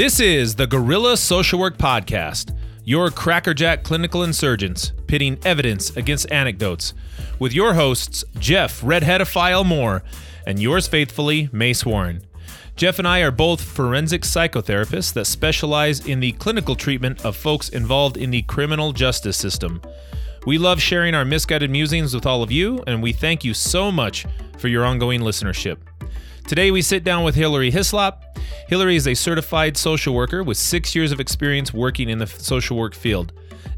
This is the Gorilla Social Work Podcast, your crackerjack clinical insurgents pitting evidence against anecdotes, with your hosts, Jeff Redheadophile Moore, and yours faithfully, Mace Warren. Jeff and I are both forensic psychotherapists that specialize in the clinical treatment of folks involved in the criminal justice system. We love sharing our misguided musings with all of you, and we thank you so much for your ongoing listenership. Today, we sit down with Hillary Hislop. Hillary is a certified social worker with six years of experience working in the social work field.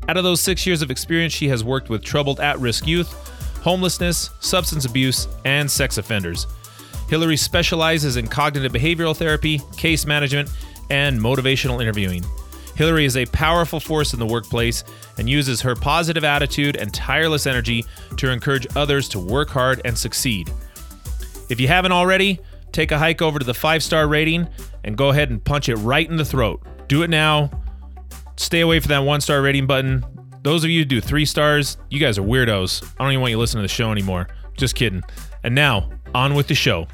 Out of those six years of experience, she has worked with troubled at risk youth, homelessness, substance abuse, and sex offenders. Hillary specializes in cognitive behavioral therapy, case management, and motivational interviewing. Hillary is a powerful force in the workplace and uses her positive attitude and tireless energy to encourage others to work hard and succeed. If you haven't already, take a hike over to the five star rating and go ahead and punch it right in the throat. Do it now. Stay away from that one star rating button. Those of you who do three stars, you guys are weirdos. I don't even want you to listen to the show anymore. Just kidding. And now, on with the show.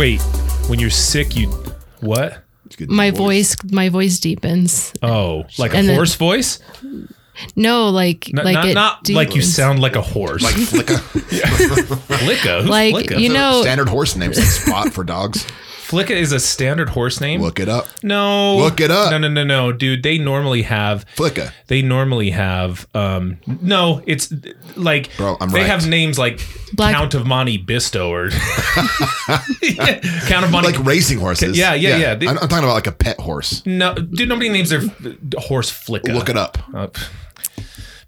Wait, when you're sick, you what? My voice my voice deepens Oh, like a And then- horse voice? no like N- like not it not like you deepens. sound like a horse. Like Flicka. Flicka. Who's like Flicka? you know Standard horse names like Spot for dogs. Flicka is a standard horse name. Look it up. No. Look it up. No, no, no, no, dude. They normally have. Flicka. They normally have. Um. No, it's like Bro, I'm they right. have names like Black- Count of Monte Bisto or Count of Monte. Like racing horses. Yeah, yeah, yeah. They- I'm, I'm talking about like a pet horse. no, dude. Nobody names their horse Flicka. Look it up. Uh,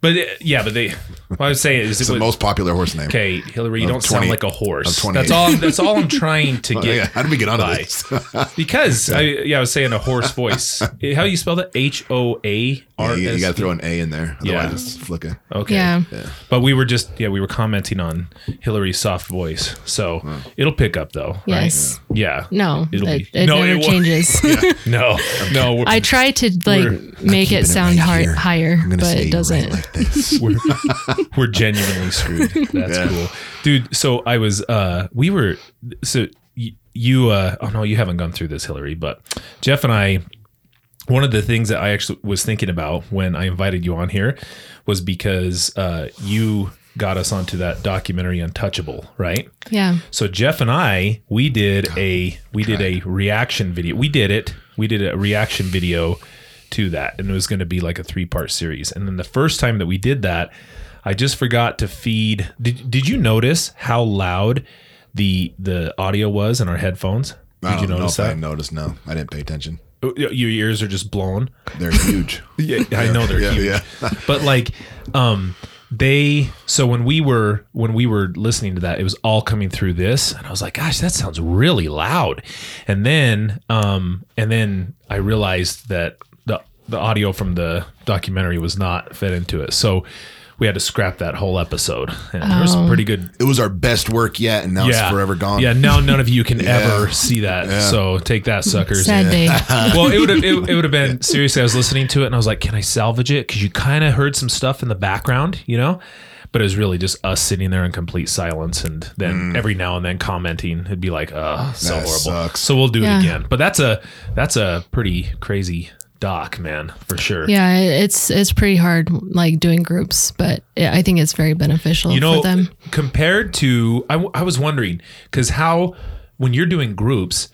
but uh, yeah, but they. What I was saying is It's it the most popular horse name. Okay, Hillary, you don't sound like a horse. That's all. That's all I'm trying to get. yeah. How did we get on by. this? Because I, yeah, I was saying a hoarse voice. How do you spell that? H O A R you, got to throw an A in there. Otherwise, Yeah. it's Flicka. Okay. yeah But we were just yeah we were commenting on Hillary's soft voice, so it'll pick up though. yes Right? Yeah. no It'll it, be- it No, never it won't. changes No. No. We're, i try to like make it sound right hi- here. higher but it doesn't right like this. We're, we're genuinely screwed. That's Yeah. cool, dude. So I was uh we were so y- you uh oh no you haven't gone through this Hillary, but Jeff and I one of the things that I actually was thinking about when I invited you on here was because uh, you got us onto that documentary Untouchable, right? yeah So Jeff and I, we did a we did a reaction video. We did it. We did a reaction video to that, and it was going to be like a three part series. And then the first time that we did that, I just forgot to feed. Did Did you notice how loud the the audio was in our headphones? Did you notice if I noticed. No, I didn't pay attention. Oh, Your ears are just blown. They're huge. Yeah, I know they're yeah, huge. yeah. but like um they so when we were when we were listening to that it was all coming through this and i was like gosh that sounds really loud and then um and then i realized that the the audio from the documentary was not fed into it so we had to scrap that whole episode and there was some pretty good It was our best work yet, and now yeah it's forever gone. yeah now none of you can Yeah. ever see that Yeah. so take that suckers sad day well, it would have it, it would have been seriously. I was listening to it and I was like, "Can I salvage it?" Because you kind of heard some stuff in the background, you know. But it was really just us sitting there in complete silence, and then every now and then commenting. It'd be like, "Uh, so Mm. That horrible." sucks. So we'll do Yeah. it again. But that's a that's a pretty crazy doc, man, for sure. yeah it's it's pretty hard like doing groups but i think it's very beneficial you know, for them compared to, I, w- I was wondering because how when you're doing groups,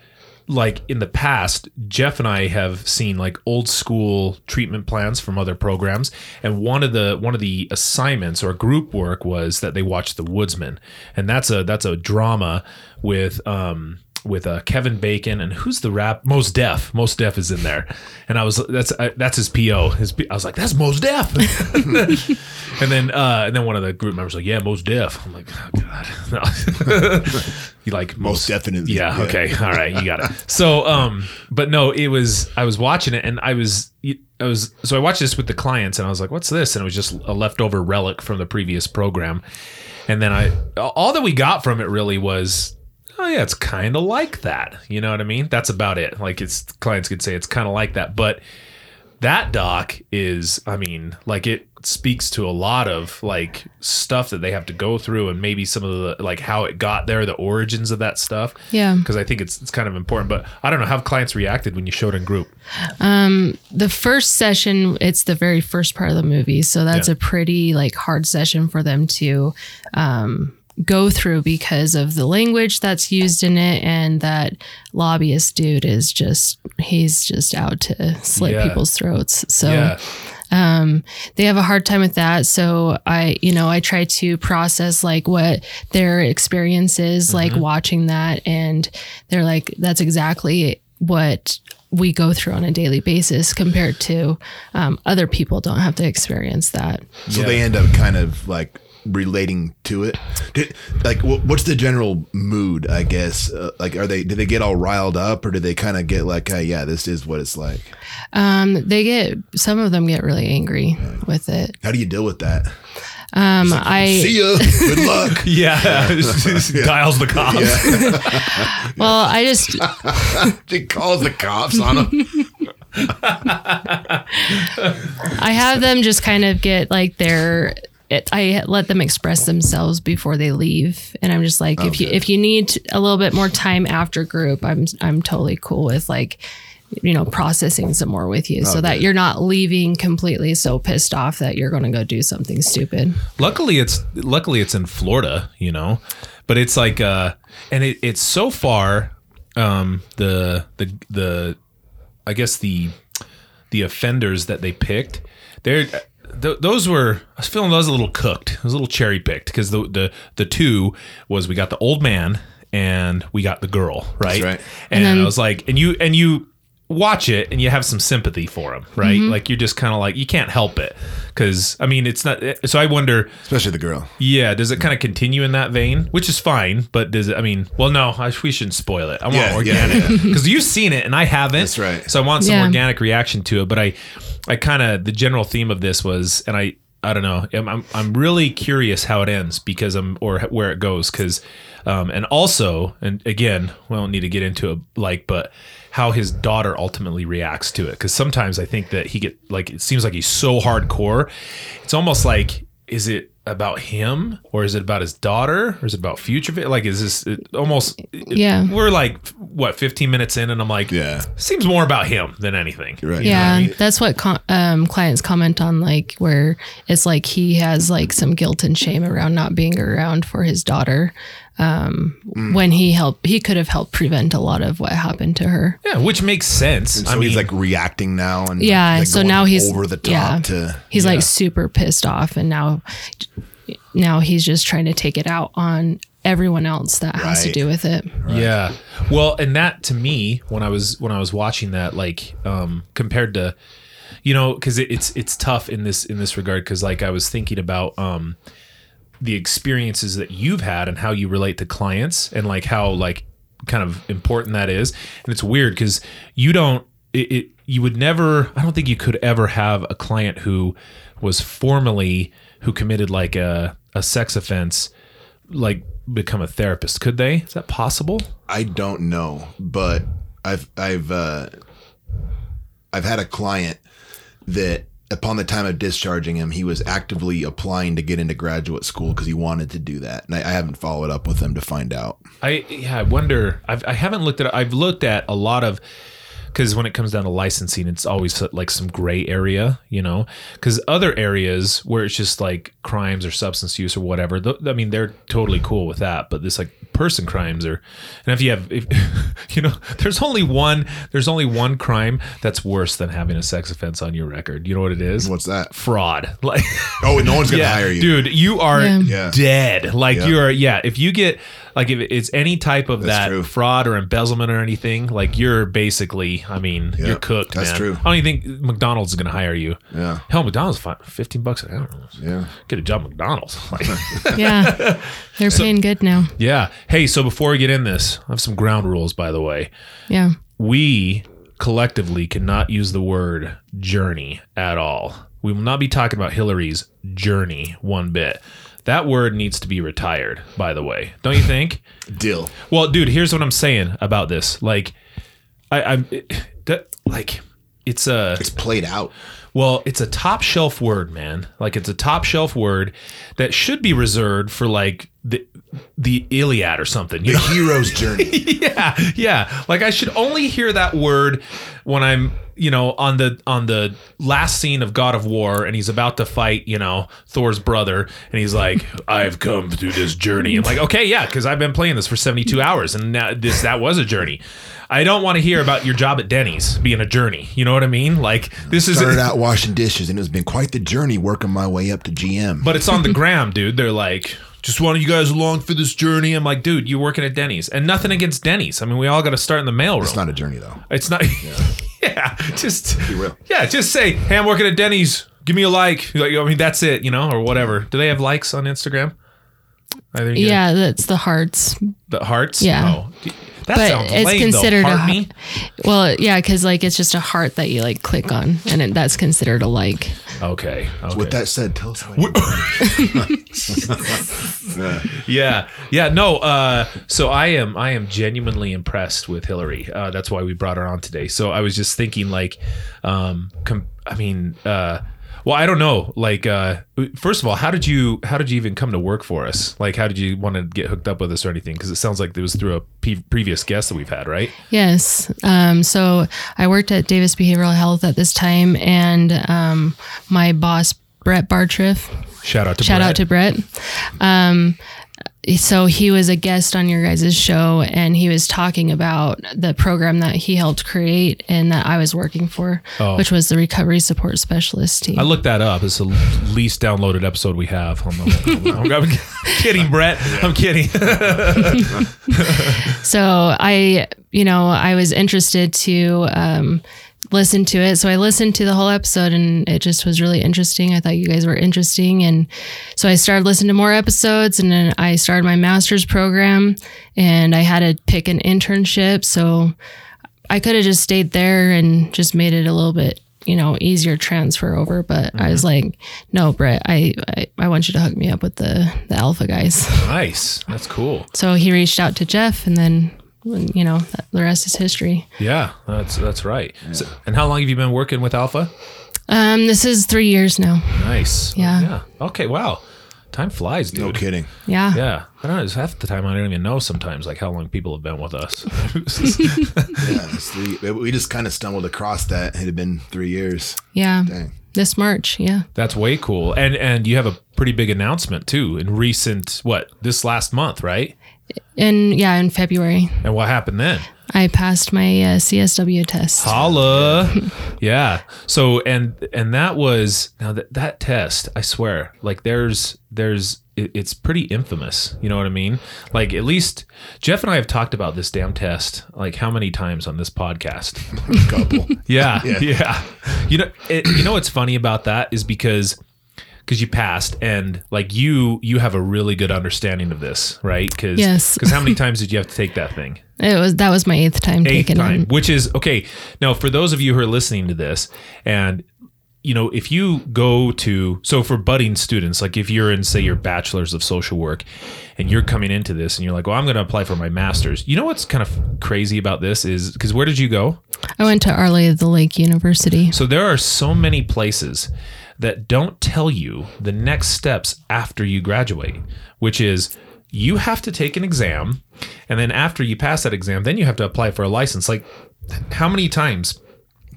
like in the past, Jeff and I have seen like old school treatment plans from other programs, and one of the one of the assignments or group work was that they watched The Woodsman, and that's a that's a drama with um with uh, Kevin Bacon and who's the rap Mos Def Mos Def is in there, and I was that's uh, that's his PO. His P- I was like that's Mos Def, and then uh, and then one of the group members was like yeah Most Def. I'm like oh god, you like Most definitely. yeah, Yeah. okay. All right. You got it. So, um, but no, it was, I was watching it and I was, I was so I watched this with the clients and I was like, "What's this?" And it was just a leftover relic from the previous program. And then I all that we got from it really was, "Oh yeah, it's kind of like that." You know what I mean? That's about it. Like it's clients could say it's kind of like that, but that doc is i mean like it speaks to a lot of like stuff that they have to go through and maybe some of the like how it got there the origins of that stuff Yeah. because i think it's it's kind of important but i don't know how clients reacted when you showed in group the first session it's the very first part of the movie so that's Yeah. a pretty like hard session for them to um, go through because of the language that's used in it and that lobbyist dude is just he's just out to slit Yeah. people's throats. So yeah. they have a hard time with that. So i you know i try to process like what their experience is like watching that. And they're like that's exactly what we go through on a daily basis compared to um, other people don't have to experience that. So Yeah. they end up kind of like relating to it. Did, like, wh- what's the general mood? I guess. Uh, like, are they? Do they get all riled up, or do they kind of get like, hey, yeah, this is what it's like? um, they get some of them get really angry with it How do you deal with that? um, i See ya. Good luck. yeah, dials the cops well i just She calls the cops on them. I have them just kind of get like their. It, I let them express themselves before they leave, and I'm just like, if you if you need a little bit more time after group, I'm I'm totally cool with like, you know, processing some more with you, so that you're not leaving completely so pissed off that you're going to go do something stupid. luckily it's luckily it's in florida you know but it's like uh and it, it's so far um the the the i guess the the offenders that they picked they're th- those were i was feeling those a little cooked it was a little cherry picked because the the the two was we got the old man and we got the girl right right. and, then- i was like and you and you watch it and you have some sympathy for him right mm-hmm. like you're just kind of like you can't help it because i mean it's not eh, so i wonder Especially the girl. yeah, does it mm. kind of continue in that vein, which is fine? But does it? I mean, well, no, I, we shouldn't spoil it. I want Yeah, yeah, organic because you've seen it and I haven't. That's right. So I want some Yeah. organic reaction to it. But I, I kind of the general theme of this was, and I, I don't know, I'm, I'm, I'm really curious how it ends because I'm or where it goes because, um, and also, and again, we don't need to get into it, like, but how his daughter ultimately reacts to it because sometimes I think that he get like it seems like he's so hardcore, it's almost like is it about him or is it about his daughter or is it about future like is this it almost Yeah. we're like what 15 minutes in and i'm like Yeah. seems more about him than anything You're right. Yeah, that's what con- um, clients comment on, like where it's like he has like some guilt and shame around not being around for his daughter. Um, When he helped, he could have helped prevent a lot of what happened to her. yeah which makes sense So i mean he's like reacting now, and Yeah, like, so now he's over the top yeah, to. he's Yeah. like super pissed off, and now now he's just trying to take it out on everyone else that has to do with it. Yeah. Well, and that to me, when I was when I was watching that, like um, compared to, you know, because it, it's it's tough in this in this regard because like I was thinking about um, the experiences that you've had and how you relate to clients and like how like kind of important that is, and it's weird because you don't it, it you would never I don't think you could ever have a client who was formally who committed like a a sex offense like become a therapist. Could they? Is that possible? I don't know, but I've I've uh, I've had a client that upon the time of discharging him, he was actively applying to get into graduate school because he wanted to do that, and I, I haven't followed up with him to find out. I yeah, I wonder. I've, I haven't looked at. I've looked at a lot of because when it comes down to licensing, it's always like some gray area, you know. Because other areas where it's just like crimes or substance use or whatever, th- I mean, they're totally cool with that. But this like person crimes or, and if you have, if, you know, there's only one. There's only one crime that's worse than having a sex offense on your record. You know what it is? What's that? Fraud. Like. Oh, no one's gonna yeah, hire you, dude. You are Yeah. Yeah. dead. Like Yeah. you're, yeah. If you get like if it's any type of That's that true. fraud or embezzlement or anything, like you're basically, I mean, Yeah, you're cooked. that's man. true. I don't even think McDonald's is going to hire you. Yeah. Hell, McDonald's fi- fifteen bucks an hour. Yeah. Get a job at McDonald's. Yeah, they're paying good now. yeah. Hey, so before we get in this, I have some ground rules, by the way. Yeah. We collectively cannot use the word journey at all. We will not be talking about Hillary's journey one bit. That word needs to be retired, by the way. Don't you think? Deal. Well, dude, here's what I'm saying about this. Like, I, I'm that like it's a It's played out. well, it's a top shelf word, man. Like it's a top shelf word that should be reserved for like the the Iliad or something. You The know? hero's journey. yeah, yeah. Like I should only hear that word when I'm, you know, on the on the last scene of God of War, and he's about to fight, you know, Thor's brother, and he's like, "I've come through this journey." I'm like, okay, yeah, because I've been playing this for 72 hours, and now this that was a journey. I don't want to hear about your job at Denny's being a journey. You know what I mean? Like this is Started out washing dishes, and it's been quite the journey working my way up to GM. But it's on the gram, dude. They're like, just want you guys along for this journey. I'm like, dude, you're working at Denny's, and nothing against Denny's. I mean, we all got to start in the mailroom. it's not a journey though. It's not. Yeah, just Be real. yeah, just say, hey, I'm working at Denny's. Give me a like. Like, I mean, that's it, you know, or whatever. Do they have likes on Instagram? I think Yeah, that's the hearts. the hearts. Yeah. Oh, that But sounds it's lame, considered though. a Heart me? Well, yeah, because like it's just a heart that you like click on, and it, that's considered a like. Okay. okay. With that said, tell us how you yeah yeah no uh so i am i am genuinely impressed with hillary uh that's why we brought her on today so i was just thinking like um com- i mean uh well i don't know like uh first of all how did you how did you even come to work for us like how did you want to get hooked up with us or anything because it sounds like it was through a previous guest that we've had right Yes. Um, so I worked at Davis Behavioral Health at this time, and um, my boss Brett Bartriff. shout out to Brett. Shout Brett. out to Brett. Um, so he was a guest on your guys' show, and he was talking about the program that he helped create and that I was working for, Oh. which was the Recovery Support Specialist team. I looked that up. It's the least downloaded episode we have. On the, I'm, I'm kidding, Brett. I'm kidding. So I, you know, I was interested to um, listen to it. So I listened to the whole episode and it just was really interesting. I thought you guys were interesting. And so I started listening to more episodes and then I started my master's program and I had to pick an internship. So I could have just stayed there and just made it a little bit you know easier transfer over but i was mm-hmm. like no brett I, I i want you to hook me up with the the alpha guys nice. That's cool. so he reached out to Jeff, and then you know the rest is history. Yeah, that's that's right. So, and how long have you been working with Alpha? Um, this is three years now. Nice. Yeah. Yeah. Okay. Wow. Time flies, dude. No kidding. Yeah. Yeah. I don't know. It's half the time I don't even know sometimes like how long people have been with us. Yeah, it's three, we just kind of stumbled across that. It had been three years. Yeah. Dang. This March. Yeah. That's way cool. And and you have a pretty big announcement too in recent what this last month, right? And yeah, in February, And what happened then? I passed my uh, CSW test. Holla. yeah. So and and that was now that that test, I swear, like there's there's it, it's pretty infamous. You know what I mean? Like at least Jeff and I have talked about this damn test like how many times on this podcast? Couple. Yeah, Yeah. yeah. You know, it, you know what's funny about that is because because you passed and like you you have a really good understanding of this, right? Because Yes. Because how many times did you have to take that thing? It was that was my eighth time Eighth taking time, it. which is okay. Now, for those of you who are listening to this, and you know, if you go to so for budding students, like if you're in say your bachelor's of social work, and you're coming into this, and you're like, well, I'm going to apply for my master's. You know what's kind of crazy about this is because where did you go? I went to Our Lady of the Lake University. So there are so many places that don't tell you the next steps after you graduate, which is you have to take an exam and then after you pass that exam, then you have to apply for a license. Like how many times?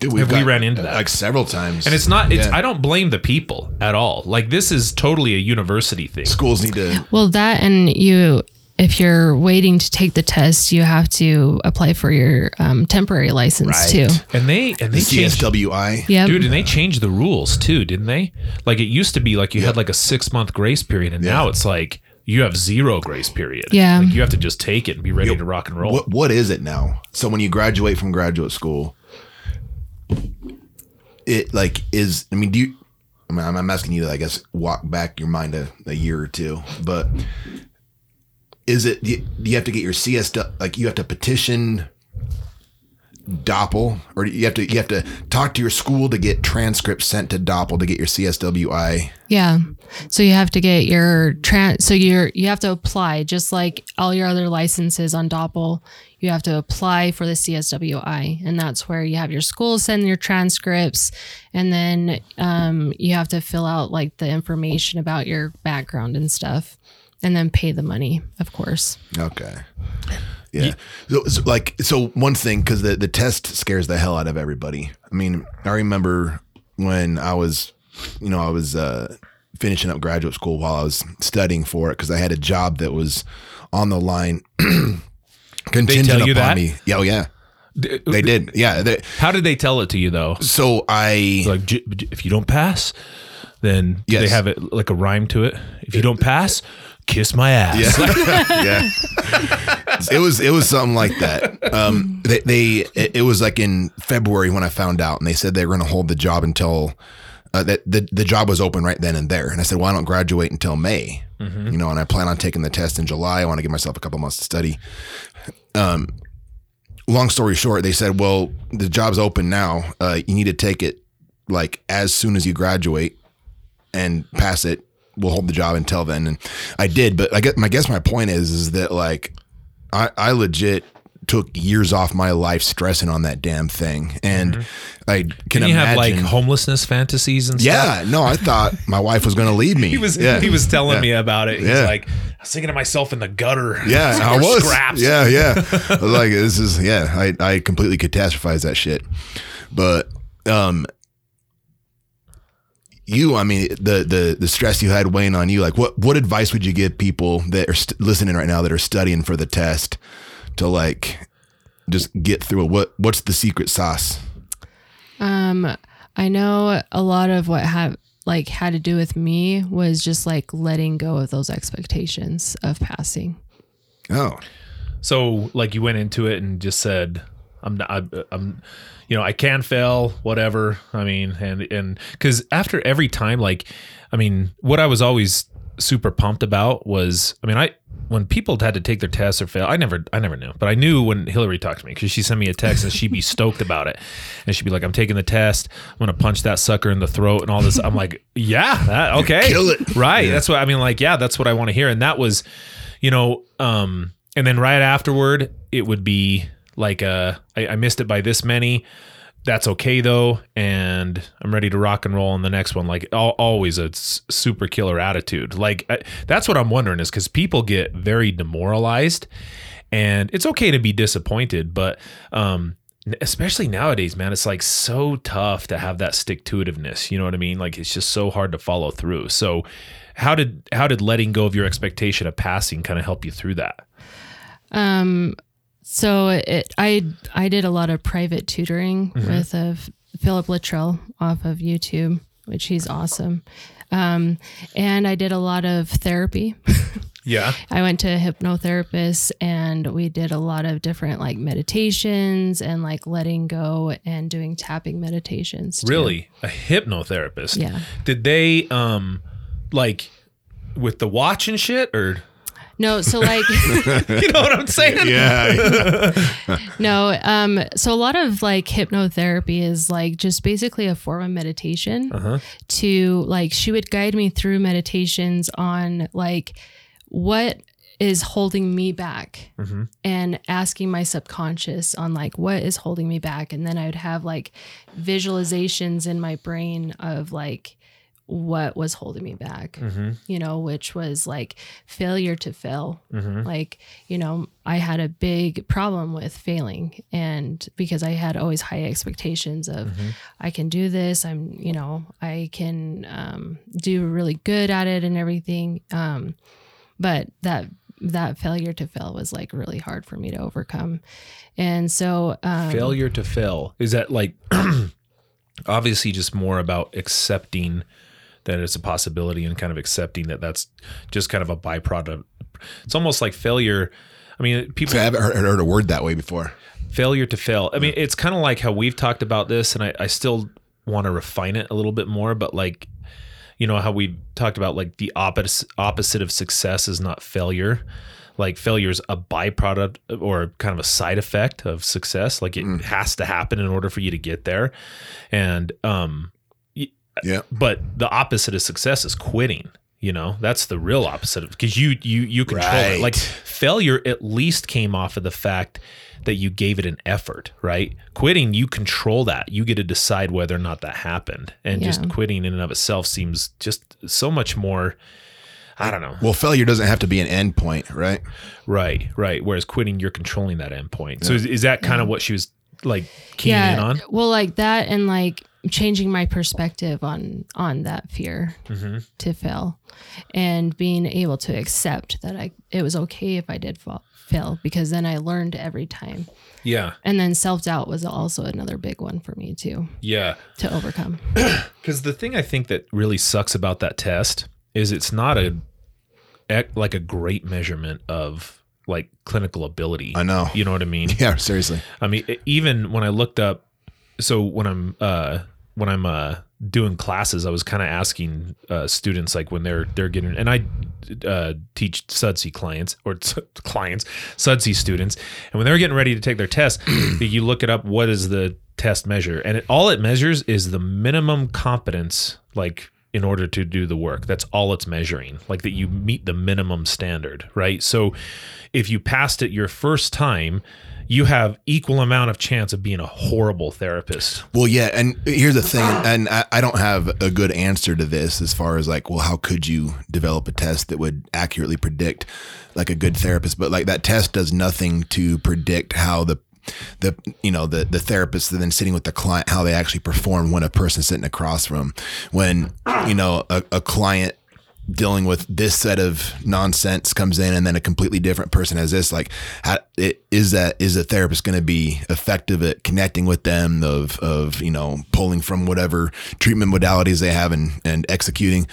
Dude, we've Have we ran into that? Like several times. And it's not it's Yeah. I don't blame the people at all. Like this is totally a university thing. Schools need to. Well, that and you, if you're waiting to take the test, you have to apply for your um, temporary license Right. too. And they and they changed CSWI. Yep. Dude, and they changed the rules too, didn't they? Like it used to be like you had like a six month grace period, and now it's like you have zero grace period. Yeah. like you have to just take it and be ready to rock and roll. What What is it now? So when you graduate from graduate school, it like is. I mean, do you? I mean, I'm asking you to, I guess, walk back your mind a, a year or two, but is it? Do you, do you have to get your CS like you have to petition DOPL, or you have to you have to talk to your school to get transcripts sent to DOPL to get your CSWI. Yeah. So you have to get your trans. So you're you have to apply just like all your other licenses on DOPL. You have to apply for the CSWI, and that's where you have your school send your transcripts, and then um, you have to fill out like the information about your background and stuff, and then pay the money, of course. Okay. Yeah. So, so, like, so one thing, because the, the test scares the hell out of everybody. I mean, I remember when I was, you know, I was uh, finishing up graduate school while I was studying for it because I had a job that was on the line contingent upon that? me. Yeah, oh, yeah. They did. Yeah. They, How did they tell it to you though? so I, Like, j- j- if you don't pass, then do they have it like a rhyme to it. If you don't pass, kiss my ass. yeah. it was it was something like that. Um, they, they it, it was like in February when I found out, and they said they were going to hold the job until uh, that the the job was open right then and there. And I said, well, I don't graduate until May, you know, and I plan on taking the test in July. I want to give myself a couple months to study. Um, long story short, they said, well, the job's open now. Uh, you need to take it like as soon as you graduate and pass it. We'll hold the job until then. And I did, but I get my guess my point is is that like I, I legit took years off my life stressing on that damn thing. And I can you imagine have like homelessness fantasies and stuff? Yeah, no, I thought my wife was gonna leave me. He was yeah. he was telling Yeah. me about it. He's Yeah. like, I was thinking of myself in the gutter. Yeah, I was. scraps. Yeah, yeah. I was like this is yeah. I I completely catastrophized that shit. But um, you, I mean, the the the stress you had weighing on you. Like, what what advice would you give people that are st- listening right now that are studying for the test to like just get through it? What what's the secret sauce? Um, I know a lot of what have like had to do with me was just like letting go of those expectations of passing. Oh, So like you went into it and just said, I'm not, I, I'm, you know, I can fail, whatever. I mean, and, and cause after every time, like, I mean, what I was always super pumped about was, I mean, I, when people had to take their tests or fail, I never, I never knew, but I knew when Hillary talked to me because she sent me a text and she'd be stoked about it. And she'd be like, I'm taking the test. I'm to punch that sucker in the throat and all this. I'm like, yeah, that, okay. Kill it. Right. That's what I mean. Like, yeah, that's what I want to hear. And that was, you know, um, and then right afterward, it would be like, uh, I, I missed it by this many. That's okay though, and I'm ready to rock and roll on the next one. Like al- always, a super killer attitude. Like I, that's what I'm wondering is because people get very demoralized, and it's okay to be disappointed, but um, especially nowadays, man, it's like so tough to have that stick to itiveness. You know what I mean? Like it's just so hard to follow through. So, how did how did letting go of your expectation of passing kind of help you through that? Um, so it, I I did a lot of private tutoring with uh, Philip Luttrell off of YouTube, which he's awesome. Um, and I did a lot of therapy. Yeah. I went to a hypnotherapist and we did a lot of different like meditations and like letting go and doing tapping meditations. too. Really? A hypnotherapist? Yeah. Did they um like with the watch and shit or No, so like you know what I'm saying? yeah. no, um so a lot of like hypnotherapy is like just basically a form of meditation Uh-huh. to like she would guide me through meditations on like what is holding me back Mm-hmm. and asking my subconscious on like what is holding me back and then i would have like visualizations in my brain of like what was holding me back Mm-hmm. you know which was like failure to fail Mm-hmm. like you know i had a big problem with failing and because i had always high expectations of Mm-hmm. i can do this i'm you know i can um, do really good at it and everything um, but that that failure to fail was like really hard for me to overcome and so um, Failure to fail. Is that like obviously just more about accepting that it's a possibility and kind of accepting that that's just kind of a byproduct. It's almost like failure. I mean, people I haven't heard, heard a word that way before. failure to fail. I mean, it's kind of like how we've talked about this, and I, I still want to refine it a little bit more. But like, you know, how we talked about like the opposite opposite of success is not failure. like failure is a byproduct or kind of a side effect of success. Like it has to happen in order for you to get there. And um Yeah. but the opposite of success is quitting you know? That's the real opposite of because you you you control it. Like failure at least came off of the fact that you gave it an effort right? Quitting you control that. You get to decide whether or not that happened. And just quitting in and of itself seems just so much more i don't know. Well, failure doesn't have to be an end point, right? right right. Whereas quitting you're controlling that endpoint so is, is that kind of what she was like keying in on? Well, like that, and like changing my perspective on on that fear Mm-hmm. to fail, and being able to accept that I it was okay if I did fall, fail because then I learned every time. yeah And then self doubt was also another big one for me too yeah to overcome. Because the thing I think that really sucks about that test is it's not a ec- like a great measurement of like clinical ability. I know. You know what I mean? Yeah, seriously. I mean, even when I looked up, so when I'm uh, when I'm uh, doing classes, I was kind of asking uh, students like when they're they're getting, and I uh, teach SUDSI clients or clients SUDSI students, and when they're getting ready to take their test, you look it up. What is the test measure? And it, all it measures is the minimum competence, like in order to do the work. That's all it's measuring, like that you meet the minimum standard, right? So if you passed it your first time, you have equal amount of chance of being a horrible therapist. Well, yeah, and here's the thing, and I, I don't have a good answer to this as far as like, well, how could you develop a test that would accurately predict like a good therapist? But like that test does nothing to predict how the the you know the the therapist then sitting with the client how they actually perform when a person sitting across from when you know a, a client dealing with this set of nonsense comes in and then a completely different person has this like how, it, is that is a therapist going to be effective at connecting with them of of you know pulling from whatever treatment modalities they have and and executing?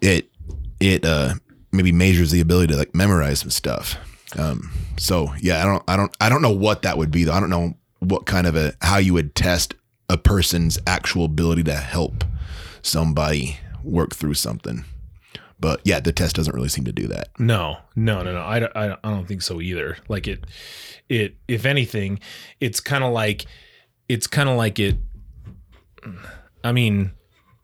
It it uh maybe measures the ability to like memorize some stuff. Um so yeah i don't i don't i don't know what that would be though. I don't know what kind of a how you would test a person's actual ability to help somebody work through something but yeah, the test doesn't really seem to do that. No, no, no, no. I, don't- I, I don't think so either. Like it, it. If anything, it's kind of like, it's kind of like it. I mean,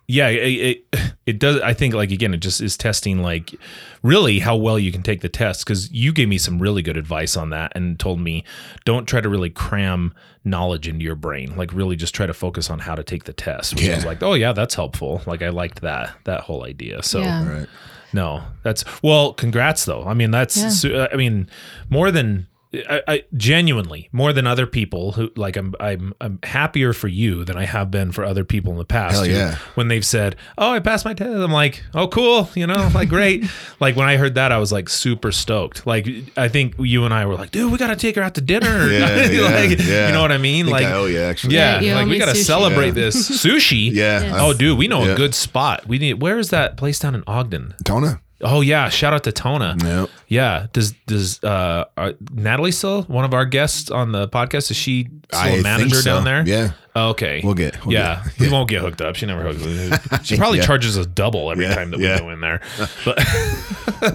yeah, it, it it does. I think like again, it just is testing like really how well you can take the test because you gave me some really good advice on that and told me don't try to really cram knowledge into your brain. Like really just try to focus on how to take the test. Which I was Yeah. like, oh yeah, that's helpful. Like I liked that that whole idea. So. Yeah. Right. No, that's well. Congrats, though. I mean, that's. Yeah. uh, I mean, more than I, I genuinely more than other people who like. I'm I'm I'm happier for you than I have been for other people in the past. Hell who- yeah. When they've said, "Oh, I passed my test," I'm like, "Oh, cool," you know, like great. like when I heard that, I was like super stoked. Like I think you and I were like, "Dude, we got to take her out to dinner." Yeah, yeah, like, yeah. You know what I mean? I like, oh yeah, actually. yeah, Yeah, like we got to celebrate Yeah. this sushi. Yeah. Yes. Oh, dude, we know Yeah. a good spot. We need. Where is that place down in Ogden? Tona. Oh yeah, shout out to Tona. Yep. Yeah. Does does uh are, Natalie still one of our guests on the podcast? Is she still I a manager so. down there? Yeah. Oh, okay. We'll get- we'll yeah. get- We won't get hooked up. She never hooks. She probably Yeah. charges us double every Yeah, time that yeah. we go in there. But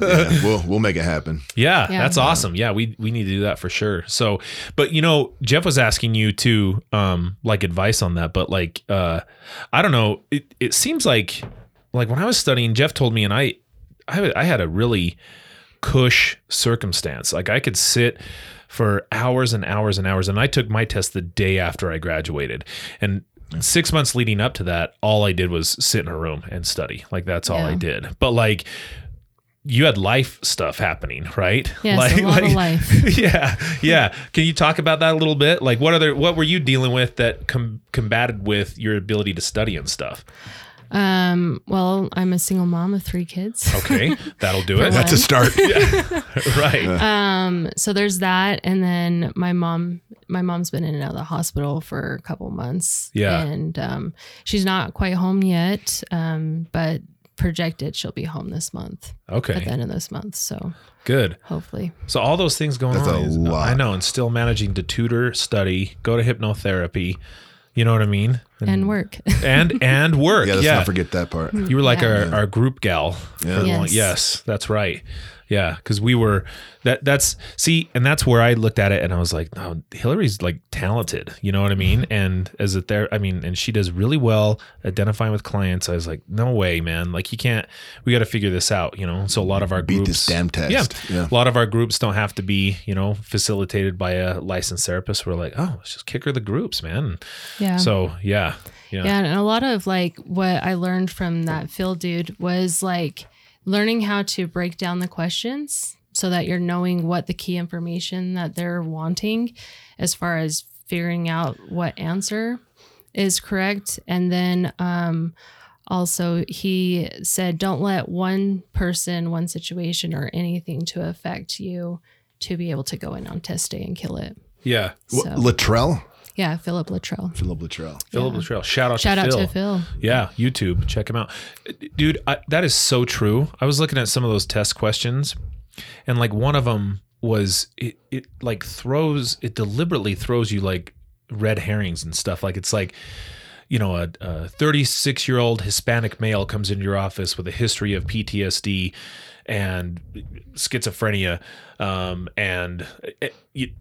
yeah. We'll we'll make it happen. yeah, Yeah. that's awesome. Yeah, we we need to do that for sure. So, but you know, Jeff was asking you to um like advice on that, but like uh I don't know, it it seems like like when I was studying, Jeff told me and I I I had a really cush circumstance. Like I could sit for hours and hours and hours and I took my test the day after I graduated. And 6 months leading up to that, all I did was sit in a room and study. Like that's all I did. But like you had life stuff happening, right? Yes, like, a lot of life. yeah, yeah. Can you talk about that a little bit? Like, what other what were you dealing with that com- combated with your ability to study and stuff? Um, well, I'm a single mom of three kids. Okay, that'll do it. That's a start. right. Um, so there's that, and then my mom, my mom's been in and out of the hospital for a couple months. Yeah. and um, she's not quite home yet. Um, but projected she'll be home this month Okay. at the end of this month. So good. hopefully, So all those things going That's on. is- lot. I know, and still managing to tutor, study, go to hypnotherapy. You know what I mean? and work. And and work. Yeah, Yeah, let's not forget that part. Hmm. You were like Yeah. our, our group gal. for Yeah. long- Yes. yes, that's right. Yeah, because we were that. That's see, and that's where I looked at it, and I was like, "No, Hillary's like talented." You know what I mean? Mm-hmm. And as a there, I mean, and she does really well identifying with clients. I was like, "No way, man! Like you can't. We got to figure this out." You know. So a lot of our Beat groups, this damn test. Yeah, Yeah. a lot of our groups don't have to be, you know, facilitated by a licensed therapist. We're like, "Oh, let's just kick her the groups, man." Yeah. So yeah, yeah, Yeah, and a lot of like what I learned from that field dude was like learning how to break down the questions so that you're knowing what the key information that they're wanting as far as figuring out what answer is correct and then um also he said don't let one person one situation or anything to affect you to be able to go in on test day and kill it yeah. Wh- So- Luttrell? Yeah philip luttrell Philip Luttrell. Philip Luttrell. Shout out shout to out Phil. to phil Yeah, YouTube. Check him out, dude. I, that is so true. I was looking at some of those test questions, and like one of them was it. It like throws it deliberately throws you like red herrings and stuff. Like it's like you know a, a 36 year old Hispanic male comes into your office with a history of PTSD and schizophrenia, um, and it, you,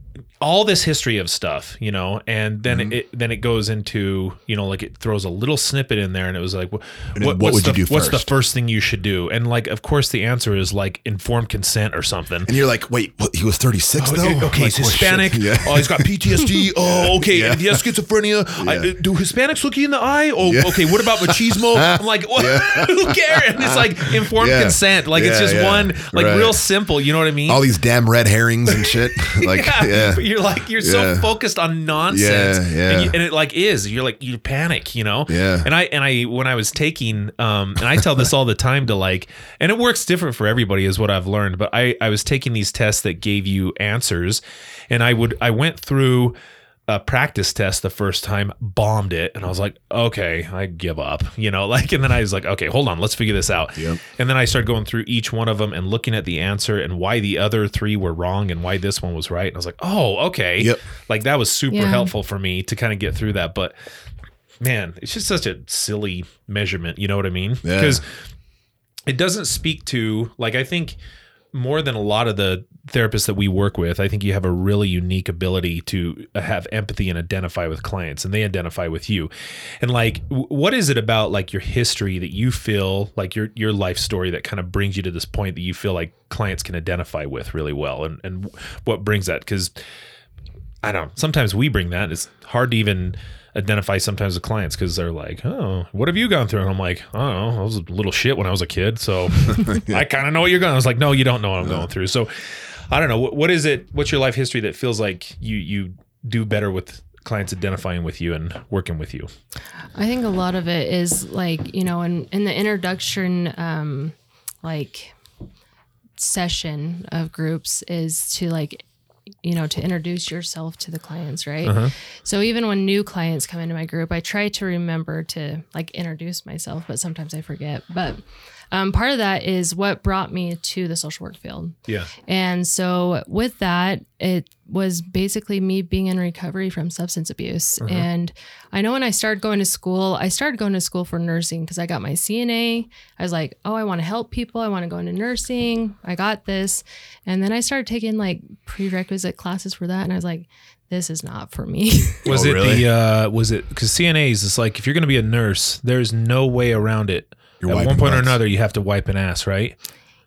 all this history of stuff, you know, and then Mm-hmm. it then it goes into you know like it throws a little snippet in there, and it was like, what, what, would the, you do What's the first? thing you should do? And like, of course, the answer is like informed consent or something. And you're like, wait, what, he was 36 though? Okay, Like, he's oh. Hispanic. Yeah. Oh, he's got PTSD. Oh, okay. Yeah. And he has schizophrenia. Yeah. uh, do Hispanics look you in the eye? Oh, Yeah. okay. What about machismo? I'm like, what? who cares? And it's like informed consent. Like it's just one, like Right. real simple. You know what I mean? All these damn red herrings and shit. Like, yeah. But you're like you're so focused on nonsense, Yeah, yeah. And, you, and it like is. You're like you panic, you know. Yeah. And I and I when I was taking, um, and I tell this all the time to like, and it works different for everybody, is what I've learned. But I I was taking these tests that gave you answers, and I would I went through a practice test the first time, bombed it, and I was like, okay, I give up, you know, like, and then I was like, okay, hold on, let's figure this out. Yep. And then I started going through each one of them and looking at the answer and why the other three were wrong and why this one was right. And I was like, oh, okay. Yep. Like that was super Yeah. helpful for me to kind of get through that. But man, it's just such a silly measurement. You know what I mean? Yeah. Because it doesn't speak to like I think more than a lot of the therapists that we work with, I think you have a really unique ability to have empathy and identify with clients, and they identify with you. And like, what is it about like your history that you feel like your your life story that kind of brings you to this point that you feel like clients can identify with really well, and and what brings that? Because I don't. Sometimes we bring that. It's hard to even identify sometimes with clients because they're like, "Oh, what have you gone through?" And I'm like, "I don't know. I was a little shit when I was a kid, so I kind of know what you're going." I was like, "No, you don't know what I'm going through." So I don't know. What, what is it? What's your life history that feels like you you do better with clients identifying with you and working with you? I think a lot of it is like, you know, in, in the introduction, um, like session of groups is to like, you know, to introduce yourself to the clients, right? Uh-huh. So even when new clients come into my group, I try to remember to like introduce myself, but sometimes I forget. But um, part of that is what brought me to the social work field. Yeah. And so with that, it was basically me being in recovery from substance abuse. And I know when I started going to school, I started going to school for nursing because I got my CNA. I was like, oh, I want to help people. I want to go into nursing. I got this. And then I started taking like prerequisite classes for that. And I was like, this is not for me. Was Oh, it really? the uh was it because CNAs it's like if you're gonna be a nurse, there's no way around it. You're At one wiping point or butts. another, you have to wipe an ass, right?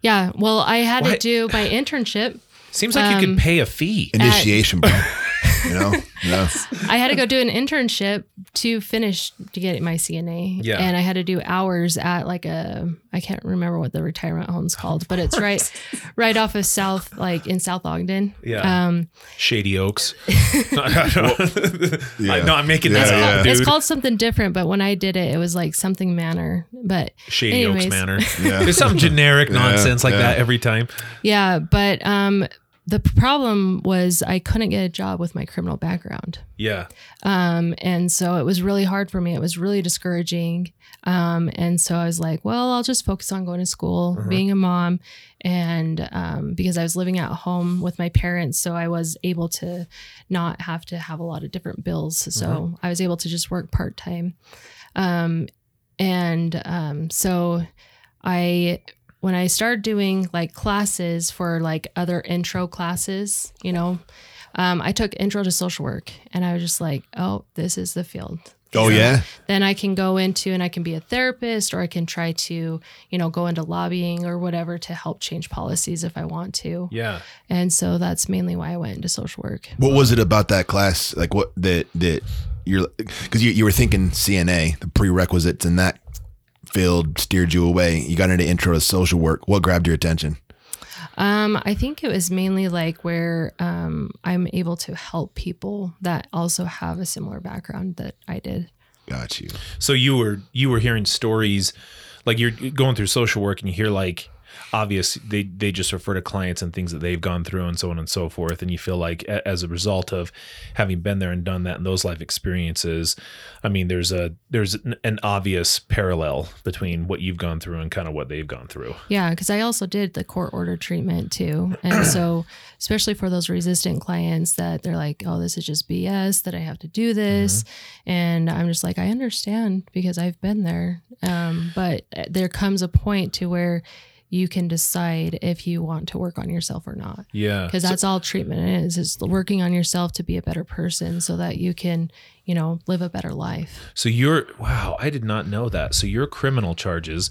yeah. Well, I had to do my internship. Seems like you Um, could pay a fee. Initiation, bro. you know? Yeah. I had to go do an internship to finish to get my CNA. Yeah. And I had to do hours at like a I can't remember what the retirement home's called, but it's right right off of South like in South Ogden. Yeah. Um Shady Oaks. I, no, I'm making Yeah, that yeah. up, dude. it's called something different, but when I did it, it was like something manor. But Shady Oaks Manor. Yeah. There's some generic nonsense like yeah. that every time. Yeah, but um the problem was I couldn't get a job with my criminal background. Yeah. Um, and so it was really hard for me. It was really discouraging. Um, and so I was like, well, I'll just focus on going to school, being a mom. And um, because I was living at home with my parents, so I was able to not have to have a lot of different bills. So I was able to just work part time. Um, and um, so I when I started doing like classes for like other intro classes, you know, um, I took intro to social work and I was just like, oh, this is the field. Oh yeah. Then I can go into and I can be a therapist or I can try to, you know, go into lobbying or whatever to help change policies if I want to. Yeah. And so that's mainly why I went into social work. What was it about that class? Like what that that you're because you, you were thinking CNA, the prerequisites in that field steered you away. You got into intro to social work. What grabbed your attention? Um, I think it was mainly like where um, I'm able to help people that also have a similar background that I did. Got you. So you were you were hearing stories, like you're going through social work and you hear like obvious they they just refer to clients and things that they've gone through and so on and so forth and you feel like a- as a result of having been there and done that and those life experiences i mean there's a there's an, an obvious parallel between what you've gone through and kind of what they've gone through Yeah, because I also did the court order treatment too. And so, especially for those resistant clients that they're like, oh, this is just BS that I have to do this. And I'm just like, I understand because I've been there. Um, but there comes a point to where you can decide if you want to work on yourself or not. yeah Because that's all treatment is, is working on yourself to be a better person so that you can, you know, live a better life. So your wow, I did not know that. So your criminal charges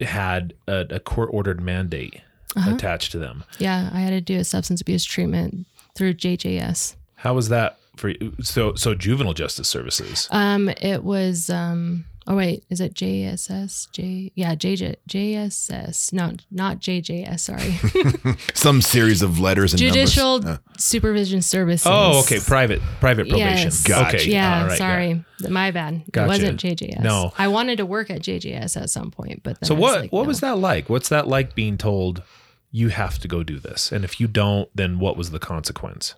had a, a court ordered mandate Uh-huh. attached to them. Yeah, I had to do a substance abuse treatment through JJS. How was that for you? So so juvenile justice services. Um, it was um. Oh wait, is it JSS? J yeah, JJ JSS. No, not JJS. Sorry, Some series of letters and Judicial numbers. Uh, Supervision Services. Oh, okay, private private probation. Yes. Gotcha. Okay, Yeah, all right, sorry, my bad. Gotcha. It wasn't JJS. No. I wanted to work at JJS at some point, but then So I was what like, what no. was that like? What's that like being told you have to go do this, and if you don't, then what was the consequence?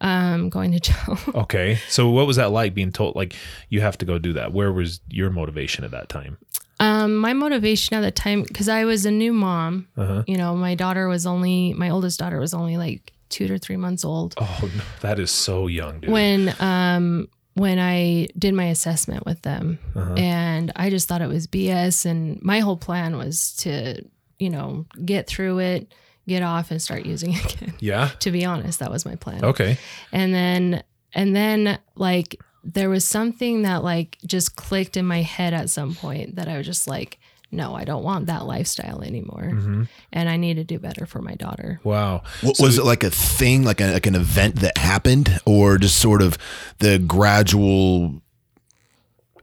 Um, going to jail. Okay, so what was that like being told like you have to go do that? Where was your motivation at that time? Um, my motivation at the time, because I was a new mom. Uh-huh. You know, my daughter was only my oldest daughter was only like two to three months old Oh no, that is so young, dude. when um when I did my assessment with them, Uh-huh. and I just thought it was BS. And my whole plan was to, you know, get through it, get off, and start using it again. yeah. to be honest, that was my plan. Okay. and then and then like there was something that like just clicked in my head at some point that I was just like, no, I don't want that lifestyle anymore, Mm-hmm. and I need to do better for my daughter. Wow. What, was it like a thing, like, a, like an event that happened, or just sort of the gradual?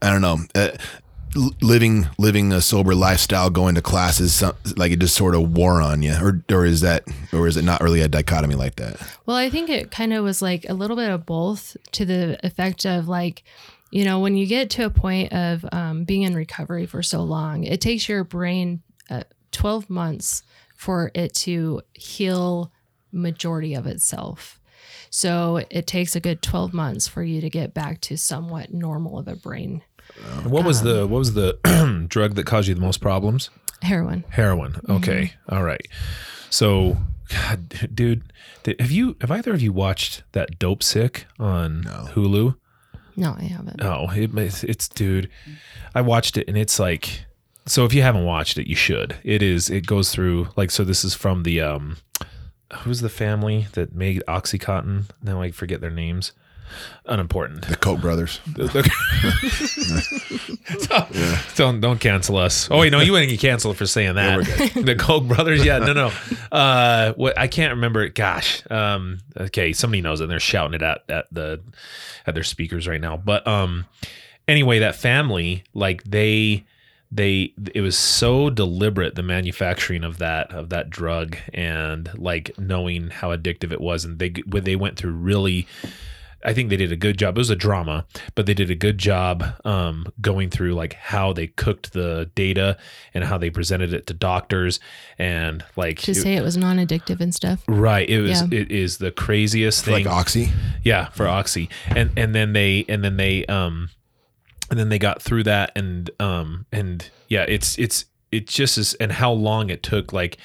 I don't know. Uh, l- living living a sober lifestyle, going to classes, like it just sort of wore on you, or or is that, or is it not really a dichotomy like that? Well, I think it kind of was like a little bit of both to the effect of like, you know, when you get to a point of um, being in recovery for so long, it takes your brain uh, 12 months for it to heal majority of itself. So it takes a good 12 months for you to get back to somewhat normal of a brain. What was Um, the what was the drug that caused you the most problems? Heroin. Heroin. Mm-hmm. Okay. All right. So, God, dude, have you have either of you watched that Dope Sick on Hulu? No, I haven't. Oh, it, it's, it's dude. I watched it and it's like so if you haven't watched it, you should. It is it goes through like so this is from the um who's the family that made Oxycontin? Now I forget their names. Unimportant. The Koch brothers. Don't don't cancel us. Oh wait, no, you wouldn't get canceled for saying that. the Koch brothers, yeah, no, no. Uh, what I can't remember. it. Gosh, um, okay, somebody knows it. and They're shouting it at at the at their speakers right now. But um, anyway, that family, like they they it was so deliberate the manufacturing of that of that drug and like knowing how addictive it was and they they went through really I think they did a good job. It was a drama, but they did a good job um, going through like how they cooked the data and how they presented it to doctors and like To it- say it was non addictive and stuff. right. It was Yeah. it is the craziest thing. Like Oxy. Yeah, for Oxy. And and then they and then they um and then they got through that and um and yeah, it's it's it just is and how long it took like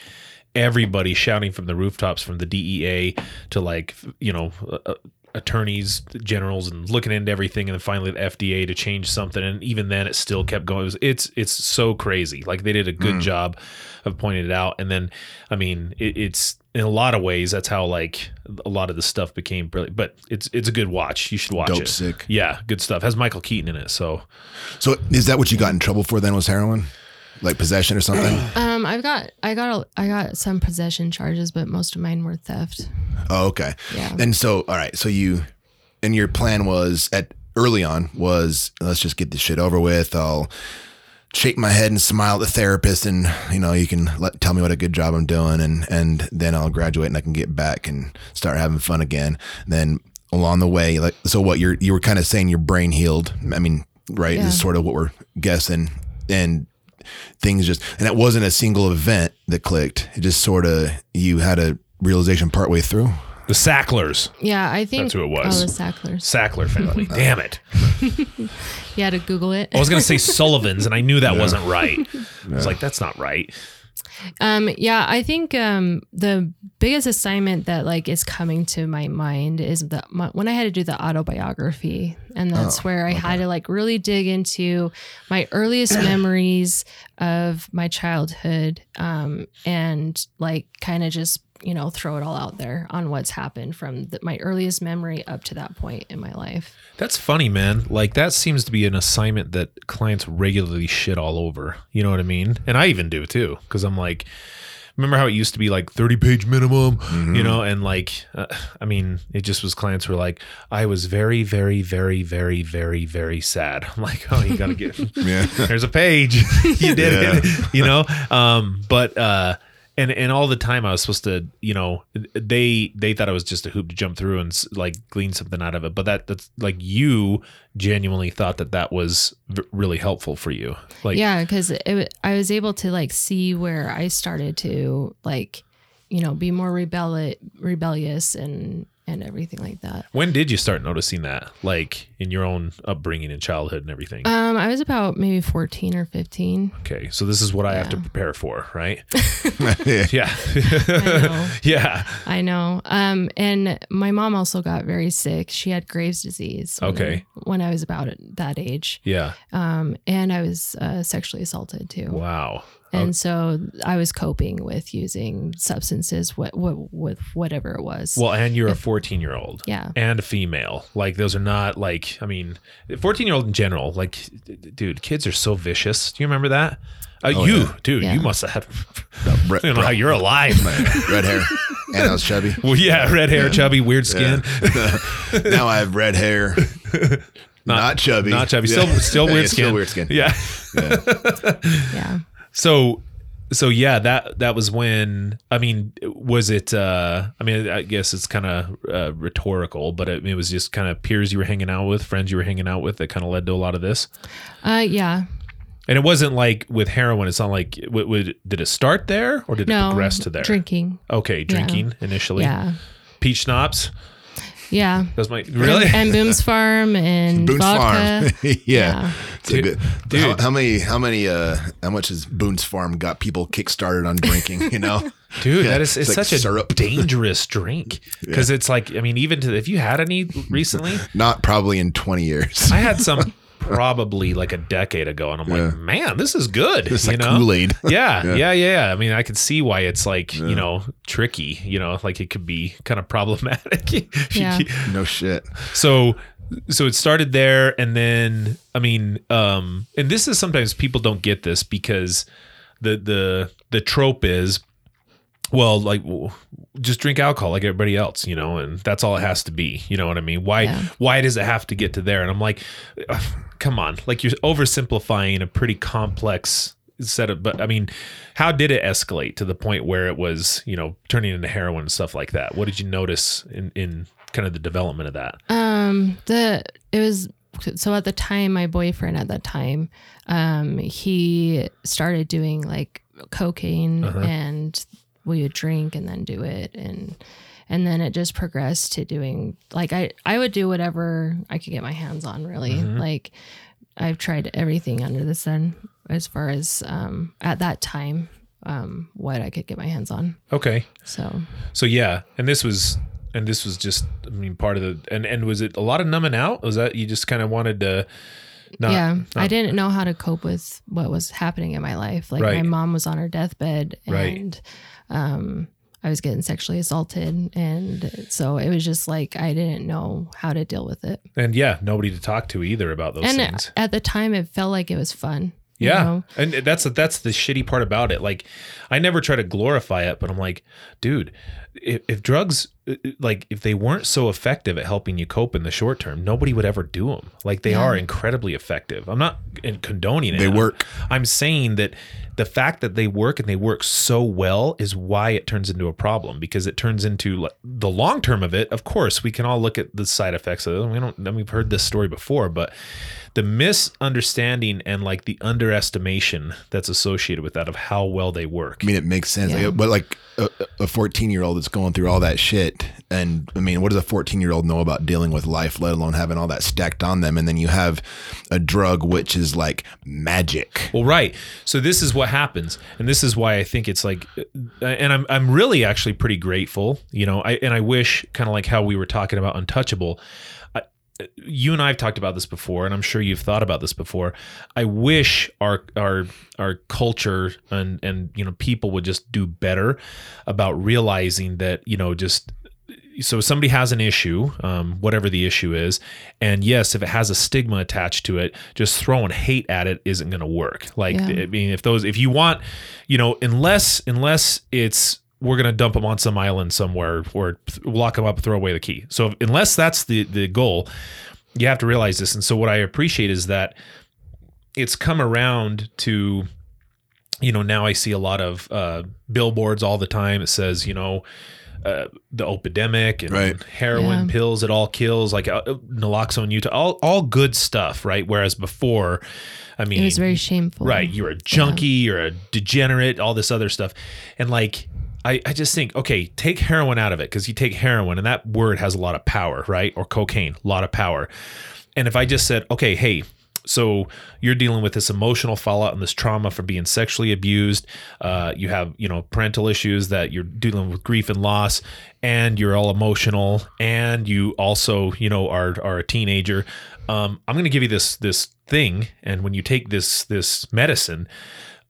everybody shouting from the rooftops from the DEA to like you know uh, attorneys generals and looking into everything and then finally the FDA to change something and even then it still kept going. It was, it's it's so crazy. Like they did a good hmm. job of pointing it out and then I mean it, it's in a lot of ways that's how like a lot of the stuff became brilliant but it's it's a good watch. You should watch Dope it. sick. yeah good stuff. Has Michael Keaton in it so. So is that what you got in trouble for then was heroin? Like possession or something? Um, I've got I got a, I got some possession charges, but most of mine were theft. oh, okay. Yeah. And so all right, so you and your plan was at early on was let's just get this shit over with. I'll shake my head and smile at the therapist and you know you can let tell me what a good job I'm doing and and then I'll graduate and I can get back and start having fun again. then along the way like so what you're you were kind of saying your brain healed. I mean, right? Yeah. Is sort of what we're guessing and things just and it wasn't a single event that clicked. It just sort of you had a realization partway through. the Sacklers Yeah, I think That's who it was. Oh, the Sacklers. Sackler family damn it You had to Google it. I was gonna say Sullivan's and I knew that wasn't right I was like that's not right Um, yeah, I think um, the biggest assignment that like is coming to my mind is the my, when I had to do the autobiography, and that's Oh, where I had to like really dig into my earliest memories of my childhood, um, and like kind of just you know throw it all out there on what's happened from the, my earliest memory up to that point in my life. That's funny, man. Like that seems to be an assignment that clients regularly shit all over. You know what I mean? And I even do too, because I'm like, remember how it used to be like 30 page minimum, you know? And like, uh, I mean, it just was clients were like, I was very, very, very, very, very, very sad. I'm like, oh, you gotta get, Yeah. there's a page, you did it, you know? Um, but, uh, and, and all the time I was supposed to, you know, they they thought it was just a hoop to jump through and like glean something out of it. But that that's like you genuinely thought that that was v- really helpful for you. Like, yeah because i was able to like see where i started to like you know be more rebelli- rebellious and and everything like that when did you start noticing that, like in your own upbringing and childhood and everything? um i was about maybe 14 or 15 okay, so this is what I have to prepare for, right? yeah. Yeah, I know. yeah. I know. Um, and my mom also got very sick. She had Graves' disease. When Okay. I, when I was about that age. Yeah. Um, and I was uh, sexually assaulted too. Wow. And so I was coping with using substances, what, what, with whatever it was. Well, and you're a 14 year old. yeah. and a female. Like those are not like I mean, fourteen year old in general. Like, dude, kids are so vicious. Do you remember that? Uh, Oh, you, yeah. dude, Yeah. you must have. Bre- I don't know how you're alive. man. red hair and I was chubby. well, yeah, red hair, chubby, weird skin, now I have red hair. Not, chubby. not chubby, Yeah. still still weird yeah, skin. Still weird skin. Yeah. Yeah. So, so yeah, that that was when. I mean, was it? uh I mean, I guess it's kind of uh, rhetorical, but it, it was just kind of peers you were hanging out with, friends you were hanging out with, that kind of led to a lot of this. Uh, yeah. And it wasn't like with heroin. It's not like would, would did it start there or did it progress to there? Drinking. Okay, drinking initially. Yeah. Peach schnapps. Yeah. That's my really. And, and Boone's Farm and Boone's vodka. Farm. yeah. Yeah. It's a Dude, good. dude. How, how many? How many? Uh, how much has Boone's Farm got people kickstarted on drinking? You know, Dude, Yeah, that is it's, it's like such a dangerous drink because it's like I mean, even to if you had any recently, not probably in twenty years. I had some probably like a decade ago, and I'm Yeah. like, man, this is good. It's you like know? Kool Aid. Yeah, Yeah. yeah, yeah, yeah. I mean, I can see why it's like you know tricky. You know, like it could be kind of problematic. Yeah. no shit. so so it started there and then i mean um and this is sometimes people don't get this because the the the trope is well like w- just drink alcohol like everybody else you know and that's all it has to be you know what i mean why Yeah. why does it have to get to there and i'm like come on like you're oversimplifying a pretty complex set of but i mean how did it escalate to the point where it was you know turning into heroin and stuff like that what did you notice in in kind of the development of that Um, the it was so at the time, my boyfriend at that time, um, he started doing like cocaine, Uh-huh. and we would drink and then do it, and and then it just progressed to doing like I I would do whatever I could get my hands on. Really, Mm-hmm. like I've tried everything under the sun as far as um at that time um what I could get my hands on. okay So So yeah, and this was And this was just, I mean, part of the and and was it a lot of numbing out? Was that you just kind of wanted to? Not, yeah, I didn't know how to cope with what was happening in my life. Like Right. my mom was on her deathbed, Right. And um, I was getting sexually assaulted, and so it was just like I didn't know how to deal with it. and yeah, nobody to talk to either about those and things. at the time, it felt like it was fun. you Yeah, know? and that's that's the shitty part about it. Like, I never try to glorify it, but I'm like, dude, if, if drugs, uh, like, if they weren't so effective at helping you cope in the short term, nobody would ever do them. Like, they Yeah. are incredibly effective. I'm not condoning it. They work. I'm saying that the fact that they work and they work so well is why it turns into a problem because it turns into the long term of it. Of course, we can all look at the side effects of it. We don't. Mean, we've heard this story before, but the misunderstanding and like the underestimation that's associated with that of how well they work. I mean, it makes sense. Yeah. Like, but like a- a 14 year old that's going through all that shit. And I mean, what does a 14 year old know about dealing with life, let alone having all that stacked on them? And then you have a drug which is like magic. Well, right. So this is what happens, and this is why I think it's like, uh, and I'm I'm really actually pretty grateful, you know. I and I wish kind of like how we were talking about Untouchable. You and I have talked about this before, and I'm sure you've thought about this before. I wish our our our culture and and you know people would just do better about realizing that you know just so somebody has an issue, um, whatever the issue is, and yes, if it has a stigma attached to it, just throwing hate at it isn't going to work. Like, Yeah. I mean, if those, if you want, you know, unless unless it's we're going to dump them on some island somewhere or lock them up, and throw away the key. So unless that's the the goal, you have to realize this. And so what I appreciate is that it's come around to you know now i see a lot of uh, billboards all the time it says you know uh, the epidemic and Right. heroin Yeah. pills it all kills like uh, naloxone utah all, all good stuff right whereas before i mean It was very shameful. right you're a junkie you're a degenerate all this other stuff and like I, I just think okay take heroin out of it because you take heroin and that word has a lot of power right? Or cocaine a lot of power. And if i just said okay hey so you're dealing with this emotional fallout and this trauma from being sexually abused uh, you have you know parental issues that you're dealing with grief and loss and you're all emotional and you also you know are are a teenager um, i'm going to give you this this thing and when you take this this medicine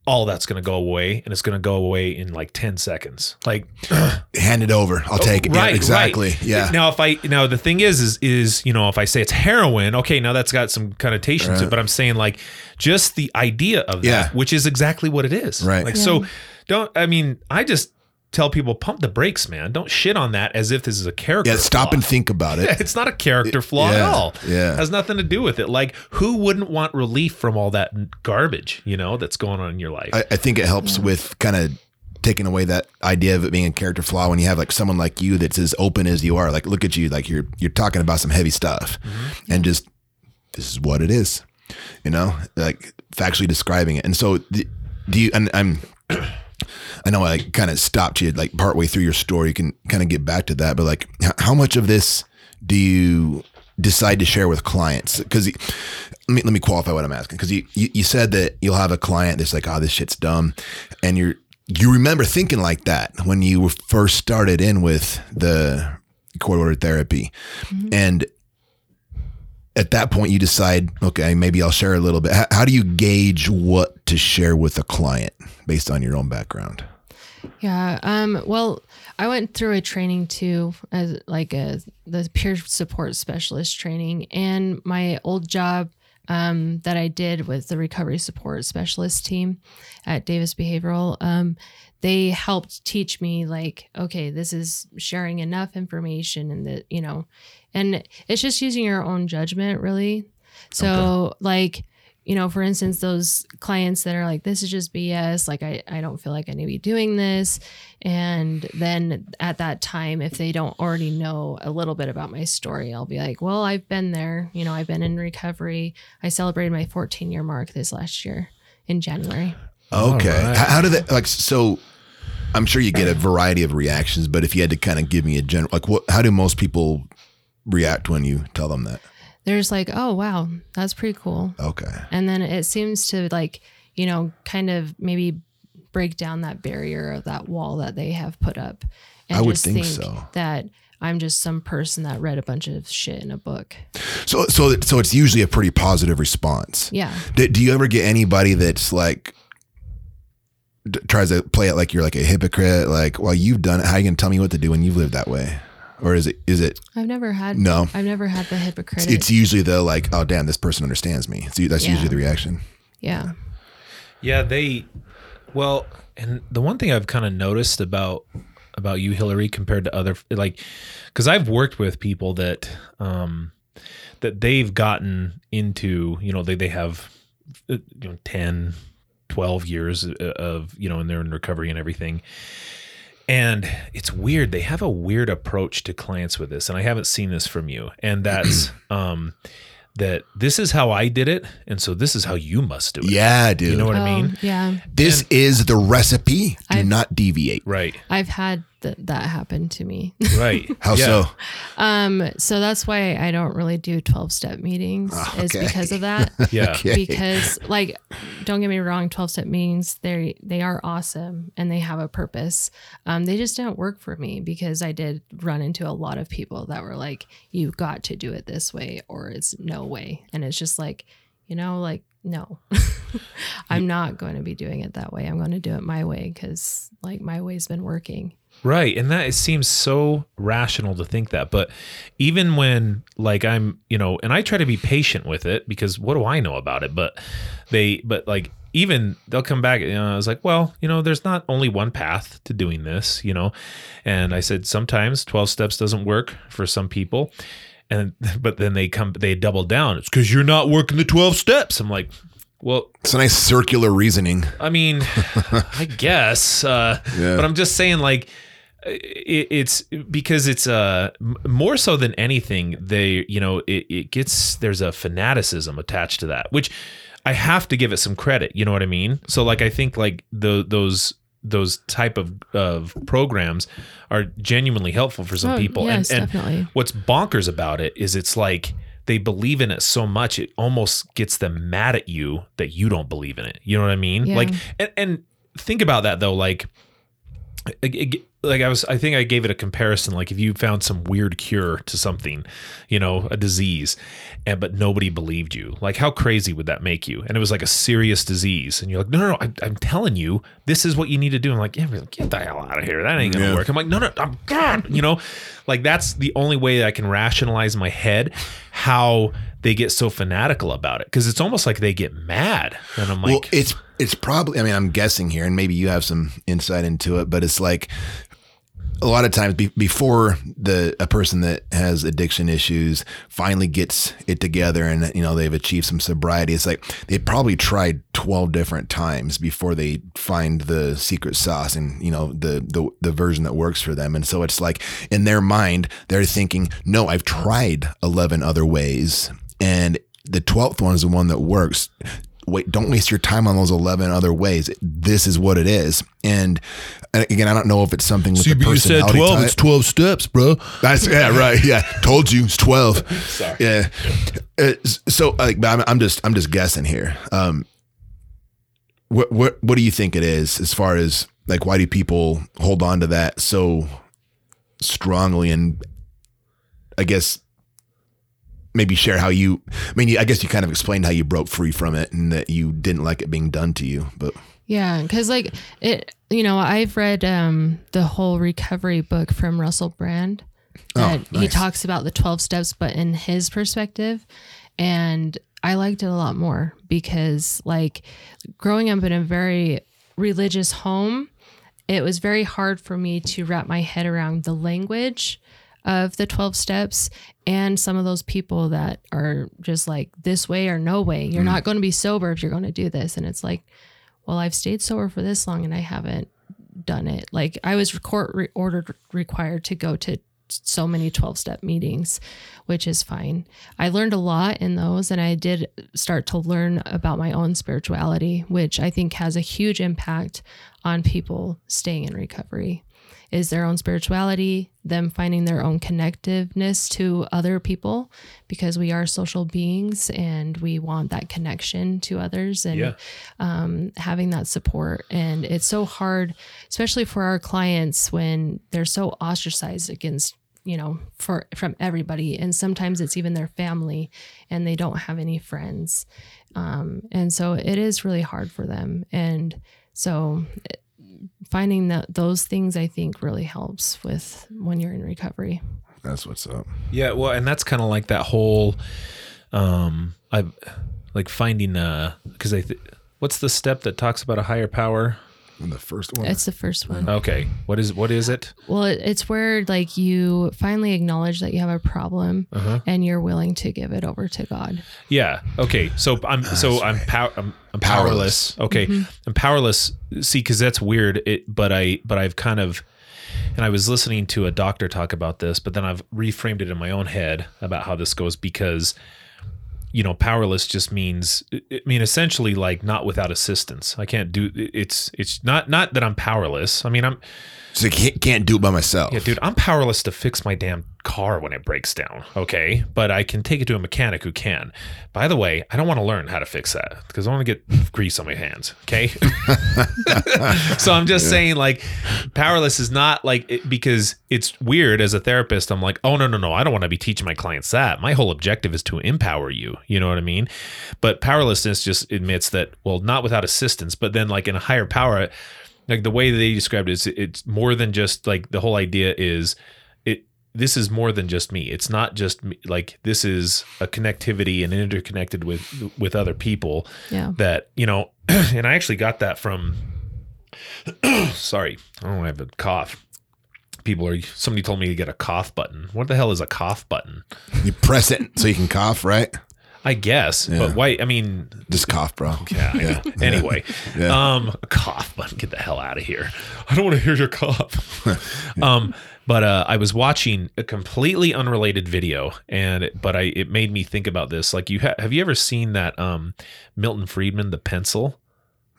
all that's going to go away and it's going to go away in like 10 seconds like Hand it over. I'll take it. Oh, right yeah, exactly. right. Yeah. now if i now the thing is is is you know if i say it's heroin okay now that's got some connotation to it but i'm saying like just the idea of that which is exactly what it is Right. like so don't i mean i just tell people pump the brakes man don't shit on that as if this is a character yeah. Stop flaw. and think about it. it's not a character flaw at all. yeah. has nothing to do with it. Like, who wouldn't want relief from all that garbage, you know, that's going on in your life? I, I think it helps with kind of taking away that idea of it being a character flaw when you have like someone like you that's as open as you are. Like, look at you, like you're you're talking about some heavy stuff, mm-hmm. and just this is what it is, you know, like factually describing it. And so, the, do you? And I'm. I know I kind of stopped you like partway through your story. You can kind of get back to that, but like, how much of this do you decide to share with clients? Because let me let me qualify what I'm asking. Because you, you you said that you'll have a client that's like, oh, this shit's dumb, and you're you remember thinking like that when you were first started in with the court order therapy, mm-hmm. and at that point you decide, okay, maybe I'll share a little bit. How, how do you gauge what to share with a client based on your own background? Yeah. Um, well, I went through a training too, as like a the peer support specialist training, and my old job um, that I did with the recovery support specialist team at Davis Behavioral. Um, they helped teach me like, okay, this is sharing enough information, and that you know, and it's just using your own judgment, really. So, like, you know, for instance, those clients that are like, this is just BS, like, I, I don't feel like I need to be doing this. And then at that time, if they don't already know a little bit about my story, I'll be like, well, I've been there. You know, I've been in recovery. I celebrated my 14 year mark this last year in January. Okay. right. How, how do that like so? I'm sure you get a variety of reactions, but if you had to kind of give me a general, like what, how do most people react when you tell them that? They're just like, oh, wow, that's pretty cool. Okay. And then it seems to like, you know, kind of maybe break down that barrier of that wall that they have put up. And I would think so. That, I'm just some person that read a bunch of shit in a book. So so so it's usually a pretty positive response. Yeah. Do, do you ever get anybody that's like d- tries to play it like you're like a hypocrite? Like, well, you've done it. How you gonna tell me what to do when you've lived that way? Or is it is it? I've never had No. I've never had the hypocritic. It's usually the like, oh damn, this person understands me. So that's Yeah. usually the reaction. yeah. Yeah, they well, and the one thing I've kind of noticed about about you Hillary compared to other like cuz I've worked with people that um that they've gotten into, you know, they they have uh, you know 10 12 years uh, of, you know, and they're in recovery and everything. And it's weird. They have a weird approach to clients with this, and I haven't seen this from you. And that's um that this is how I did it, and so this is how you must do it. Yeah, dude. You know what I Oh, mean? yeah. this is the recipe. Do I've- not deviate. Right. I've had th- that happened to me. Right. How Yeah. so? Um, so that's why I don't really do 12 step meetings is Okay. because of that. Yeah. Okay. because like don't get me wrong 12 step meetings they they are awesome and they have a purpose um they just don't work for me because i did run into a lot of people that were like you got to do it this way or it's no way and it's just like you know like no i'm not going to be doing it that way i'm going to do it my way because like my way's been working Right. And that it seems so rational to think that. But even when like I'm, you know, and I try to be patient with it because what do I know about it? But they but like even they'll come back, you know, I was like, well, you know, there's not only one path to doing this, you know. And I said sometimes 12 steps doesn't work for some people. And but then they come they double down. It's because you're not working the 12 steps. I'm like, well, It's a nice circular reasoning. I mean, I guess, uh, Yeah. but I'm just saying, like, it's because it's uh more so than anything. They, you know, it, it gets there's a fanaticism attached to that, which I have to give it some credit. You know what I mean? So, like, I think like the those those type of of programs are genuinely helpful for some Oh, people. yes, and, and definitely. what's bonkers about it is it's like they believe in it so much it almost gets them mad at you that you don't believe in it. You know what I mean? Yeah. Like and, and think about that though like like I was I think I gave it a comparison like if you found some weird cure to something, you know, a disease and but nobody believed you. Like how crazy would that make you? And it was like a serious disease and you're like, "No, no, no, I, I'm telling you, this is what you need to do." I'm like, "Yeah, get the hell out of here. That ain't going to Yeah. work." I'm like, "No, no, I'm God." You know, like that's the only way that I can rationalize in my head how they get so fanatical about it because it's almost like they get mad and I'm like well, it's it's probably. I mean, I'm guessing here, and maybe you have some insight into it, but it's like a lot of times be, before the a person that has addiction issues finally gets it together and you know they've achieved some sobriety it's like they probably tried 12 different times before they find the secret sauce and you know the the the version that works for them. And so it's like in their mind they're thinking no I've tried 11 other ways and the 12th one is the one that works. Wait don't waste your time on those 11 other ways. This is what it is. And and again i don't know if it's something with the personality type. 12 steps, bro. that's yeah right yeah. Told you it's 12 sorry. Yeah. Uh, so like I'm, I'm just i'm just guessing here. Um what what what do you think it is as far as like why do people hold on to that so strongly and i guess maybe share how you i mean i guess you kind of explained how you broke free from it and that you didn't like it being done to you but. Yeah, because like it, you know, I've read um, the whole recovery book from Russell Brand. That he nice. talks about the twelve steps, but in his perspective, and I liked it a lot more because, like, growing up in a very religious home, it was very hard for me to wrap my head around the language of the 12 steps and some of those people that are just like this way or no way you're not going to be sober if you're going to do this and it's like well i've stayed sober for this long and i haven't done it. Like i was court re- ordered required to go to so many 12 step meetings which is fine. I learned a lot in those and i did start to learn about my own spirituality which i think has a huge impact on people staying in recovery is their own spirituality, them finding their own connectiveness to other people because we are social beings and we want that connection to others and Yeah. um, having that support. And it's so hard, especially for our clients when they're so ostracized against you know, for from everybody, and sometimes it's even their family, and they don't have any friends, um, and so it is really hard for them, and so. Finding that those things, I think, really helps with when you're in recovery. That's what's up. Yeah, well, and that's kind of like that whole, um, I like finding uh, because I, th- what's the step that talks about a higher power? And the first one. It's the first one. Okay, what is what is it? Well, it- it's where like you finally acknowledge that you have a problem Uh-huh. and you're willing to give it over to God. Yeah. Okay. So I'm so I'm pow- I'm, I'm powerless. Okay. I'm powerless. See, because that's weird. It, but I but I've kind of, and I was listening to a doctor talk about this, but then I've reframed it in my own head about how this goes because, you know, powerless just means I mean essentially like not without assistance. I can't do it's it's not not that I'm powerless. I mean I'm so I can't, can't do it by myself. yeah, dude, I'm powerless to fix my damn car when it breaks down. Okay. But I can take it to a mechanic who can. By the way, I don't want to learn how to fix that because I want to get grease on my hands. Okay. so I'm just saying, like, powerless is not like it, because it's weird as a therapist. I'm like, oh, no, no, no. I don't want to be teaching my clients that. My whole objective is to empower you. You know what I mean? But powerlessness just admits that, well, not without assistance, but then, like, in a higher power, like the way they described it is it's more than just like the whole idea is it this is more than just me it's not just me like this is a connectivity and interconnected with with other people Yeah. that you know and i actually got that from sorry i don't have a cough people are somebody told me to get a cough button what the hell is a cough button You press it so you can cough, right? I guess but why i mean Just cough, bro. Yeah. yeah. Anyway, Yeah. um, cough but Get the hell out of here. I don't want to hear your cough. um, but uh, I was watching a completely unrelated video, and it, but I it made me think about this. Like, you ha- have you ever seen that um, Milton Friedman, the pencil?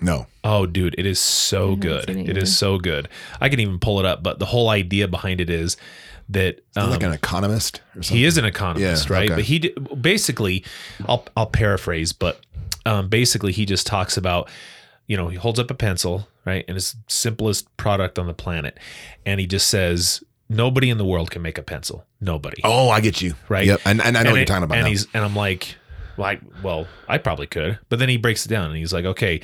No. Oh, dude, it is so good. it It is so good. I can even pull it up, but the whole idea behind it is that um, like an economist or something. he is an economist, Yeah, right? okay. But he basically, I'll I'll paraphrase, but um, basically he just talks about, you know, he holds up a pencil, right, and it's the simplest product on the planet, and he just says nobody in the world can make a pencil, nobody, Oh, I get you. right? Yep. And, and I know what it- you're talking about. And now. he's and I'm like, well, I, well, I probably could, but then he breaks it down and he's like, okay,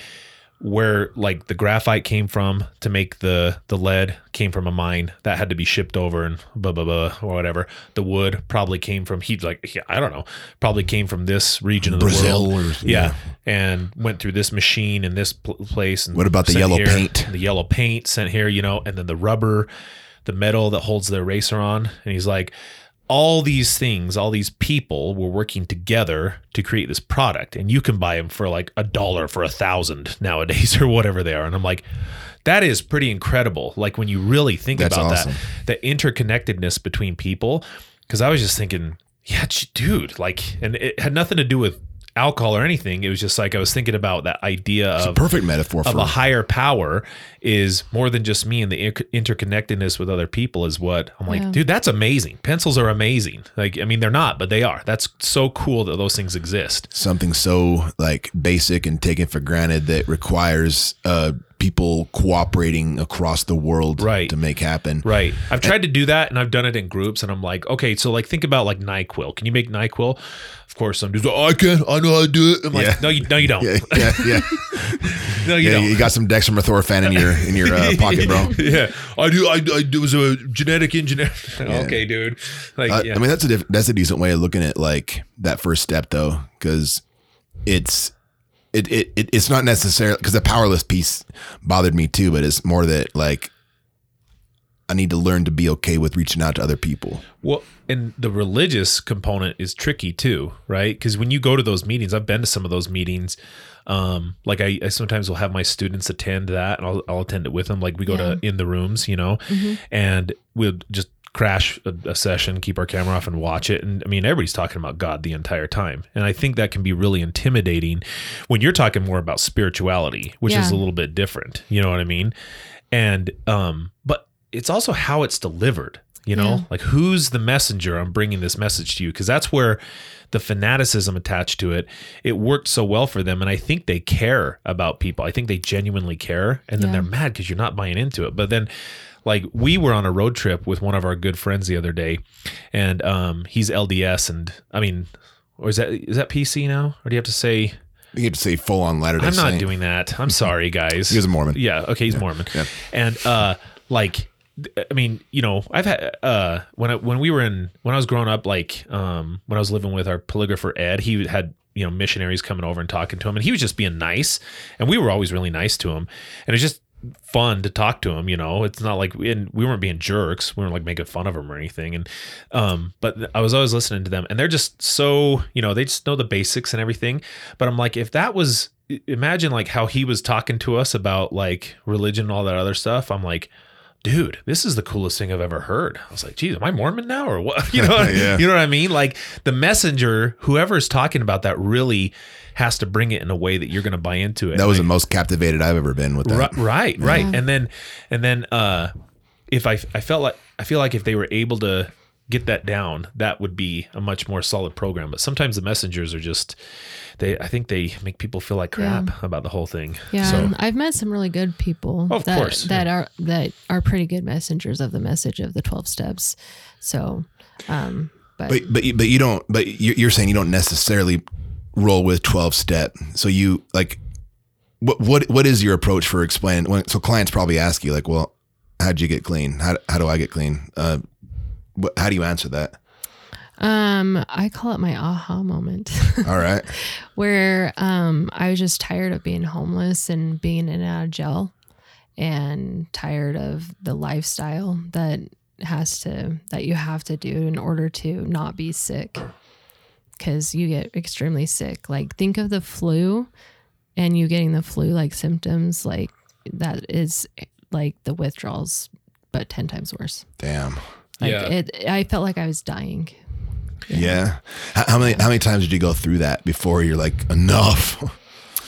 where like the graphite came from to make the the lead came from a mine that had to be shipped over and blah blah blah or whatever. The wood probably came from he's like yeah, I don't know, probably came from this region of the Brazil world. or- yeah. yeah. and went through this machine in this pl- place. And What about the yellow here, paint? The yellow paint sent here, you know, and then the rubber, the metal that holds the eraser on, and he's like. All these things, all these people were working together to create this product, and you can buy them for like a dollar for a thousand nowadays, or whatever they are. And I'm like, that is pretty incredible. Like when you really think That's about awesome. that, the interconnectedness between people. Because I was just thinking, yeah, dude, like, and it had nothing to do with alcohol or anything. It was just like I was thinking about that idea it's a of perfect metaphor of for a higher power is more than just me and the inter- interconnectedness with other people is what I'm like, Yeah. dude, that's amazing. Pencils are amazing. Like, I mean, they're not, but they are. That's so cool that those things exist. something so like basic and taken for granted that requires uh, people cooperating across the world Right. to make happen. Right. I've tried to do that and I've done it in groups and I'm like, okay, so like think about like NyQuil. Can you make NyQuil? Of course, some dudes, oh, I can. I know how to do it. I'm like, Yeah. no, you, no, you don't. Yeah, yeah, yeah. No, you yeah don't. you got some dextromethorphan in your in your uh, pocket, bro. yeah, I do. I, I do. It was a genetic engineer. okay, dude. Like, Uh, yeah. I mean, that's a diff- that's a decent way of looking at like that first step, though, because it's it, it it it's not necessarily because the powerless piece bothered me too, but it's more that like I need to learn to be okay with reaching out to other people. Well, and the religious component is tricky too, right? Because when you go to those meetings, I've been to some of those meetings. Um, like I, I sometimes will have my students attend that, and I'll, I'll attend it with them. Like we go to in the rooms, you know, and we'll just crash a, a session, keep our camera off, and watch it. And I mean, everybody's talking about God the entire time, and I think that can be really intimidating when you're talking more about spirituality, which is a little bit different. You know what I mean? And um, but it's also how it's delivered you know Yeah. like who's the messenger i'm bringing this message to you because that's where the fanaticism attached to it it worked so well for them and i think they care about people i think they genuinely care and then Yeah. they're mad because you're not buying into it but then like we were on a road trip with one of our good friends the other day, and um, he's LDS, and I mean, or is that is that PC now, or do you have to say? You get to say full on Latter Day I'm not Saint. doing that. I'm sorry, guys. he's a Mormon. Yeah. Okay. He's Mormon. Yeah. And uh, like, I mean, you know, I've had uh, when I, when we were in when I was growing up, like um, when I was living with our polygrapher Ed, he had you know missionaries coming over and talking to him, and he was just being nice, and we were always really nice to him, and it's just fun to talk to him you know? It's not like and we weren't being jerks we weren't like making fun of him or anything and um but i was always listening to them and they're just so you know they just know the basics and everything but i'm like if that was imagine like how he was talking to us about like religion and all that other stuff i'm like dude this is the coolest thing i've ever heard. I was like geez am i mormon now or what? You know Yeah. you know what i mean? Like the messenger whoever's talking about that really has to bring it in a way that you're going to buy into it That was Like- the most captivated I've ever been with that. Ri- right right. And then and then uh if i i felt like i feel like if they were able to get that down that would be a much more solid program but sometimes the messengers are just they i think they make people feel like crap about the whole thing Yeah, so I've met some really good people Of that course, that are that are pretty good messengers of the message of the twelve steps. So, um, but, But but you- but you don't. But you're you're saying you don't necessarily roll with twelve step. So you like, what what what is your approach for explaining? When, so clients probably ask you like, well, how'd you get clean? How how do I get clean? Uh, what, how do you answer that? um, I call it my aha moment, All right. where um, I was just tired of being homeless and being in and out of jail, and tired of the lifestyle that has to that you have to do in order to not be sick because you get extremely sick like think of the flu and you getting the flu like symptoms like that is like the withdrawals but 10 times worse Damn. Like Yeah. it i felt like i was dying Yeah. How, how many how many times did you go through that before you're like enough?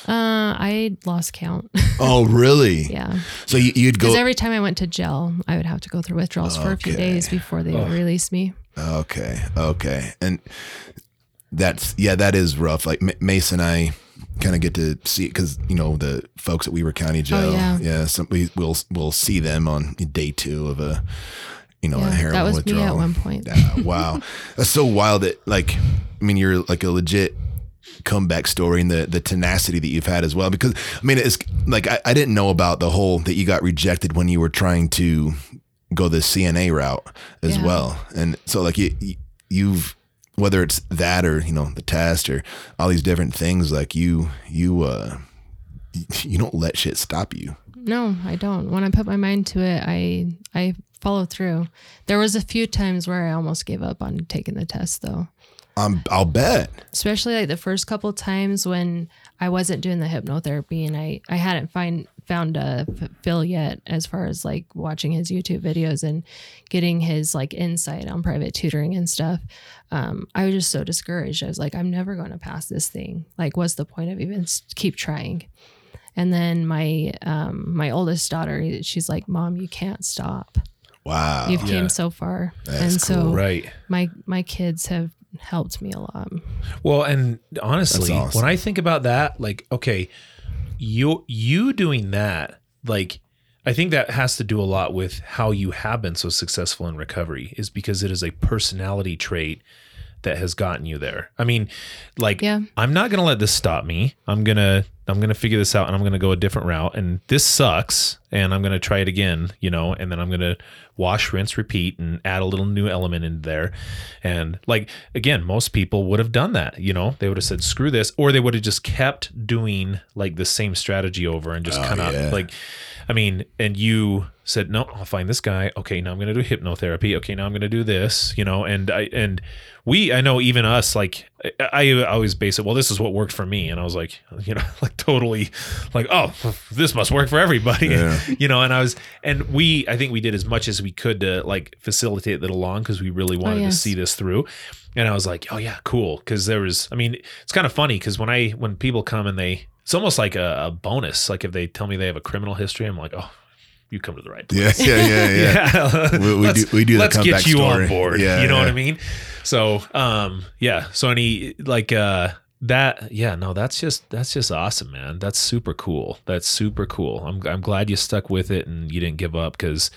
uh i lost count oh really? yeah So you, you'd because go. every time i went to jail i would have to go through withdrawals for a few days before they would release me Okay. Okay. And that's yeah, that is rough. Like M- Mason and I kind of get to see because you know the folks at Weber County Jail. yeah. yeah. Some we will we'll see them on day two of a you know a yeah, heroin that was withdrawal. me at one point Yeah, wow, that's so wild. That like, I mean, you're like a legit comeback story and the the tenacity that you've had as well. Because I mean, it's like I, I didn't know about the whole that you got rejected when you were trying to go the CNA route as Yeah. well, and so like you you- you've whether it's that or you know the test or all these different things like you you uh you don't let shit stop you No, I don't. When I put my mind to it, I I follow through. There was a few times where I almost gave up on taking the test though. um i'll bet Especially like the first couple times when I wasn't doing the hypnotherapy and I I hadn't find found a Phil yet as far as like watching his YouTube videos and getting his like insight on private tutoring and stuff. Um, I was just so discouraged. I was like, I'm never going to pass this thing. Like, what's the point of even keep trying? And then my um, my oldest daughter, she's like, "Mom, you can't stop. wow You've Yeah. came so far." That's and so right my my kids have helped me a lot. Well, and honestly, awesome. when I think about that, like, okay, you you doing that, like, I think that has to do a lot with how you have been so successful in recovery, is because it is a personality trait that has gotten you there. I mean, like, Yeah. I'm not gonna let this stop me. I'm gonna I'm gonna figure this out, and I'm gonna go a different route. And this sucks, and I'm gonna try it again, you know. And then I'm gonna wash, rinse, repeat, and add a little new element in there. And like again, most people would have done that. You know, they would have said screw this, or they would have just kept doing like the same strategy over and just oh, kind of yeah. like, I mean, and you said no, I'll find this guy. Okay, now I'm gonna do hypnotherapy. Okay, now I'm gonna do this. You know, and I and we I know even us like I, I always base it. Well, this is what worked for me, and I was like, you know, like totally, like oh, this must work for everybody, Yeah. you know. And I was, and we I think we did as much as we could to like facilitate that along because we really oh, wanted to yes. see this through. And I was like, oh yeah, cool, because there was, I mean, it's kind of funny because when I when people come and they, it's almost like a, a bonus. Like if they tell me they have a criminal history, I'm like, oh. You come to the right place yeah yeah yeah yeah yeah. We- we do- we do the let's get you story. on board. Yeah, you know what. I mean? So, um, yeah. So any like, uh, that yeah no that's just that's just awesome man that's super cool that's super cool i'm, I'm glad you stuck with it and you didn't give up because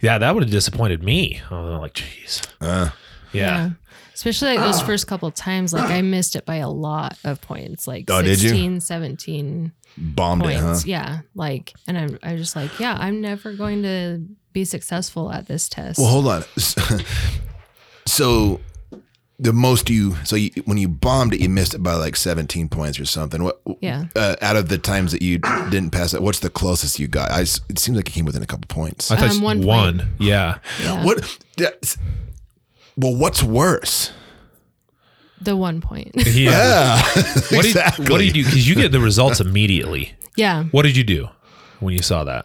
yeah that would have disappointed me i was like jeez Uh, yeah. Especially like those first couple of times, like I missed it by a lot of points, like Oh, did you? 16, 17 bombed it, huh? Yeah. Like, and I'm, I just like, yeah, I'm never going to be successful at this test. Well, hold on. So the most you so you, when you bombed it, you missed it by like 17 points or something. What? Yeah. Uh, out of the times that you didn't pass it, what's the closest you got? I, s- it seems like it came within a couple points. I thought Um, one one, point. yeah Yeah. What? That's- Well, what's worse? The one point. yeah what did, exactly. what did you do because you get the results immediately yeah. what did you do when you saw that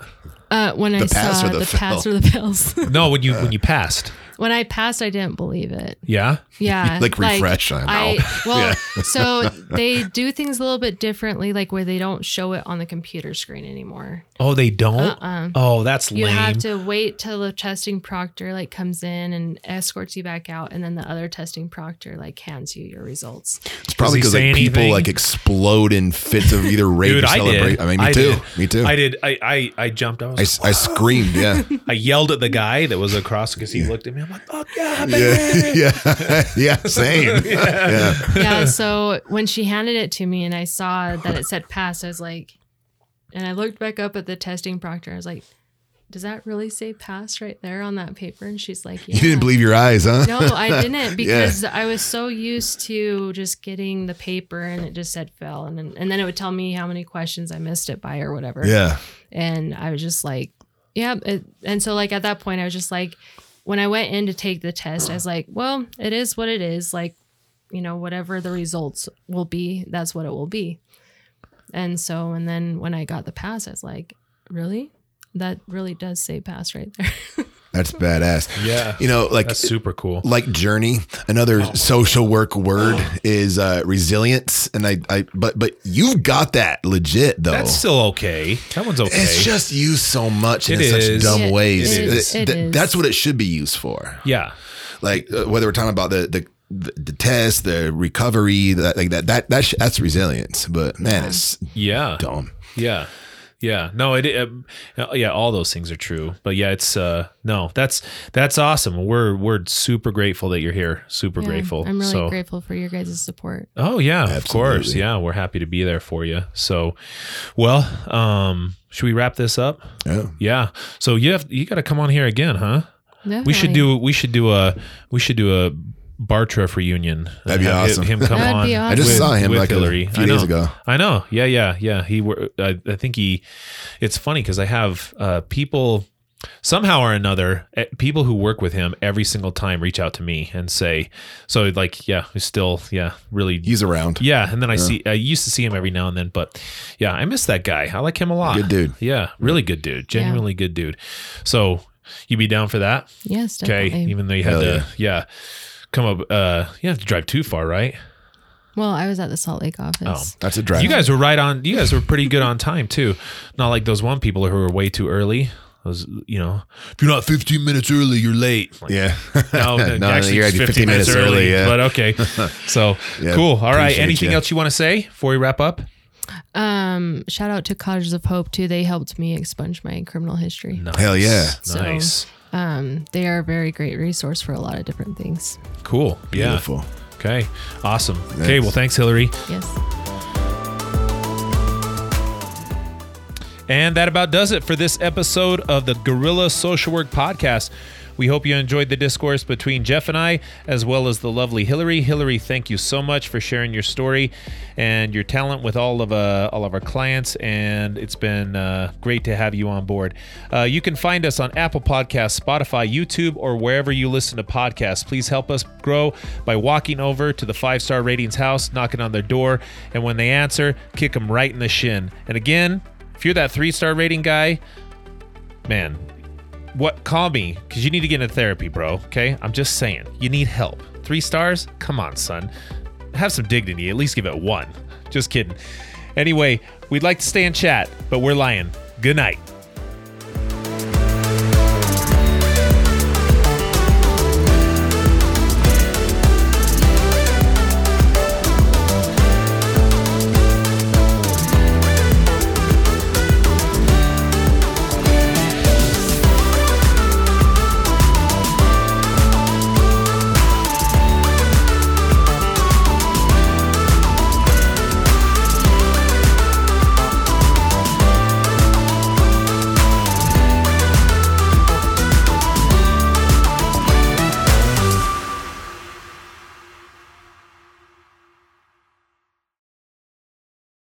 Uh, when I pass saw or the the, pass or the fails. no when you when you passed when I passed, I didn't believe it. yeah Yeah. Like refresh, I know. I, well, so they do things a little bit differently, like where they don't show it on the computer screen anymore. oh they don't Uh-uh. oh that's lame. You lame have to wait till the testing proctor like comes in and escorts you back out, and then the other testing proctor like hands you your results. It's probably because like say people anything? like explode in fits of either rage Dude, or I celebration. did. I mean, me I too. did. Me too. I did. I I, I jumped. I was. I, s- I screamed. Yeah. I yelled at the guy that was across because he looked at me. I'm like, "Fuck yeah, baby!" yeah. Yeah. yeah. Same. yeah. yeah. So when she handed it to me and I saw that it said pass, I was like, and I looked back up at the testing proctor. I was like, does that really say pass right there on that paper? And she's like, yeah. You didn't believe your eyes, huh? No, I didn't because I was so used to just getting the paper and it just said fail, and then, and then it would tell me how many questions I missed it by or whatever. Yeah. and I was just like, yeah. It, and so like at that point, I was just like, when I went in to take the test, I was like, well, it is what it is. Like, you know, whatever the results will be, that's what it will be. And so, and then when I got the pass, I was like, really? That really does say pass right there. That's badass. Yeah. You know, like That's super cool. like journey another social work word is uh resilience and i i but but you've got that legit though That's still okay. That one's okay. it's just used so much and It in such dumb It ways is. Th- It th- that's what it should be used for yeah. like uh, whether we're talking about the the the, the test, the recovery, that like that that that sh- that's resilience. But man, it's Yeah. dumb. Yeah. Yeah. No, it, um, yeah, all those things are true. But yeah, it's, uh, no, that's, that's awesome. We're, we're super grateful that you're here. Super Yeah, grateful. I'm really so, grateful for your guys' support. Oh yeah, of course. Yeah, we're happy to be there for you. So, well, um, should we wrap this up? Yeah. Yeah. So you have you got to come on here again, huh? We should do we should do a we should do a Bartruff reunion. That'd be Have awesome. Him come That'd on. be I just With- saw him with like a few I days know. ago. I know. Yeah, yeah, yeah. He were. I, I think he. It's funny because I have uh, people somehow or another eh, people who work with him every single time reach out to me and say so like yeah he's still yeah really He's around. yeah, and then I see I used to see him every now and then, but yeah, I miss that guy. I like him a lot. Good dude. Yeah, really good dude. Genuinely good dude. So you'd be down for that? Yes, Okay. Even though you had Hell to yeah. Come up uh you have to drive too far, right? well, I was at the Salt Lake office. Oh, that's a drive. You guys were right on you guys were pretty good on time too. Not like those one people who were way too early. Those you know, if you're not 15 minutes early, you're late. Like, yeah. No, no, actually, you're it's actually 15 minutes early. yeah. But okay. So Yeah, cool. All right. Anything ya. else you want to say before we wrap up? Um, shout out to Cottages of Hope too. They helped me expunge my criminal history. Nice. Hell yeah. So- Nice. Um, they are a very great resource for a lot of different things. Cool. Yeah. Beautiful. Okay. Awesome. Okay. Well, thanks, Hillary. Yes. And that about does it for this episode of the Gorilla Social Work Podcast. We hope you enjoyed the discourse between Jeff and I, as well as the lovely Hillary. Hillary, thank you so much for sharing your story and your talent with all of uh, all of our clients. And it's been uh, great to have you on board. Uh, you can find us on Apple Podcasts, Spotify, YouTube, or wherever you listen to podcasts. Please help us grow by walking over to the five star ratings house, knocking on their door, and when they answer, kick them right in the shin. And again, if you're that three star rating guy, man, what call me because you need to get into therapy, bro. Okay, I'm just saying you need help. Three stars? Come on, son. Have some dignity. At least give it one. Just kidding. Anyway, we'd like to stay in chat, but we're lying. Good night.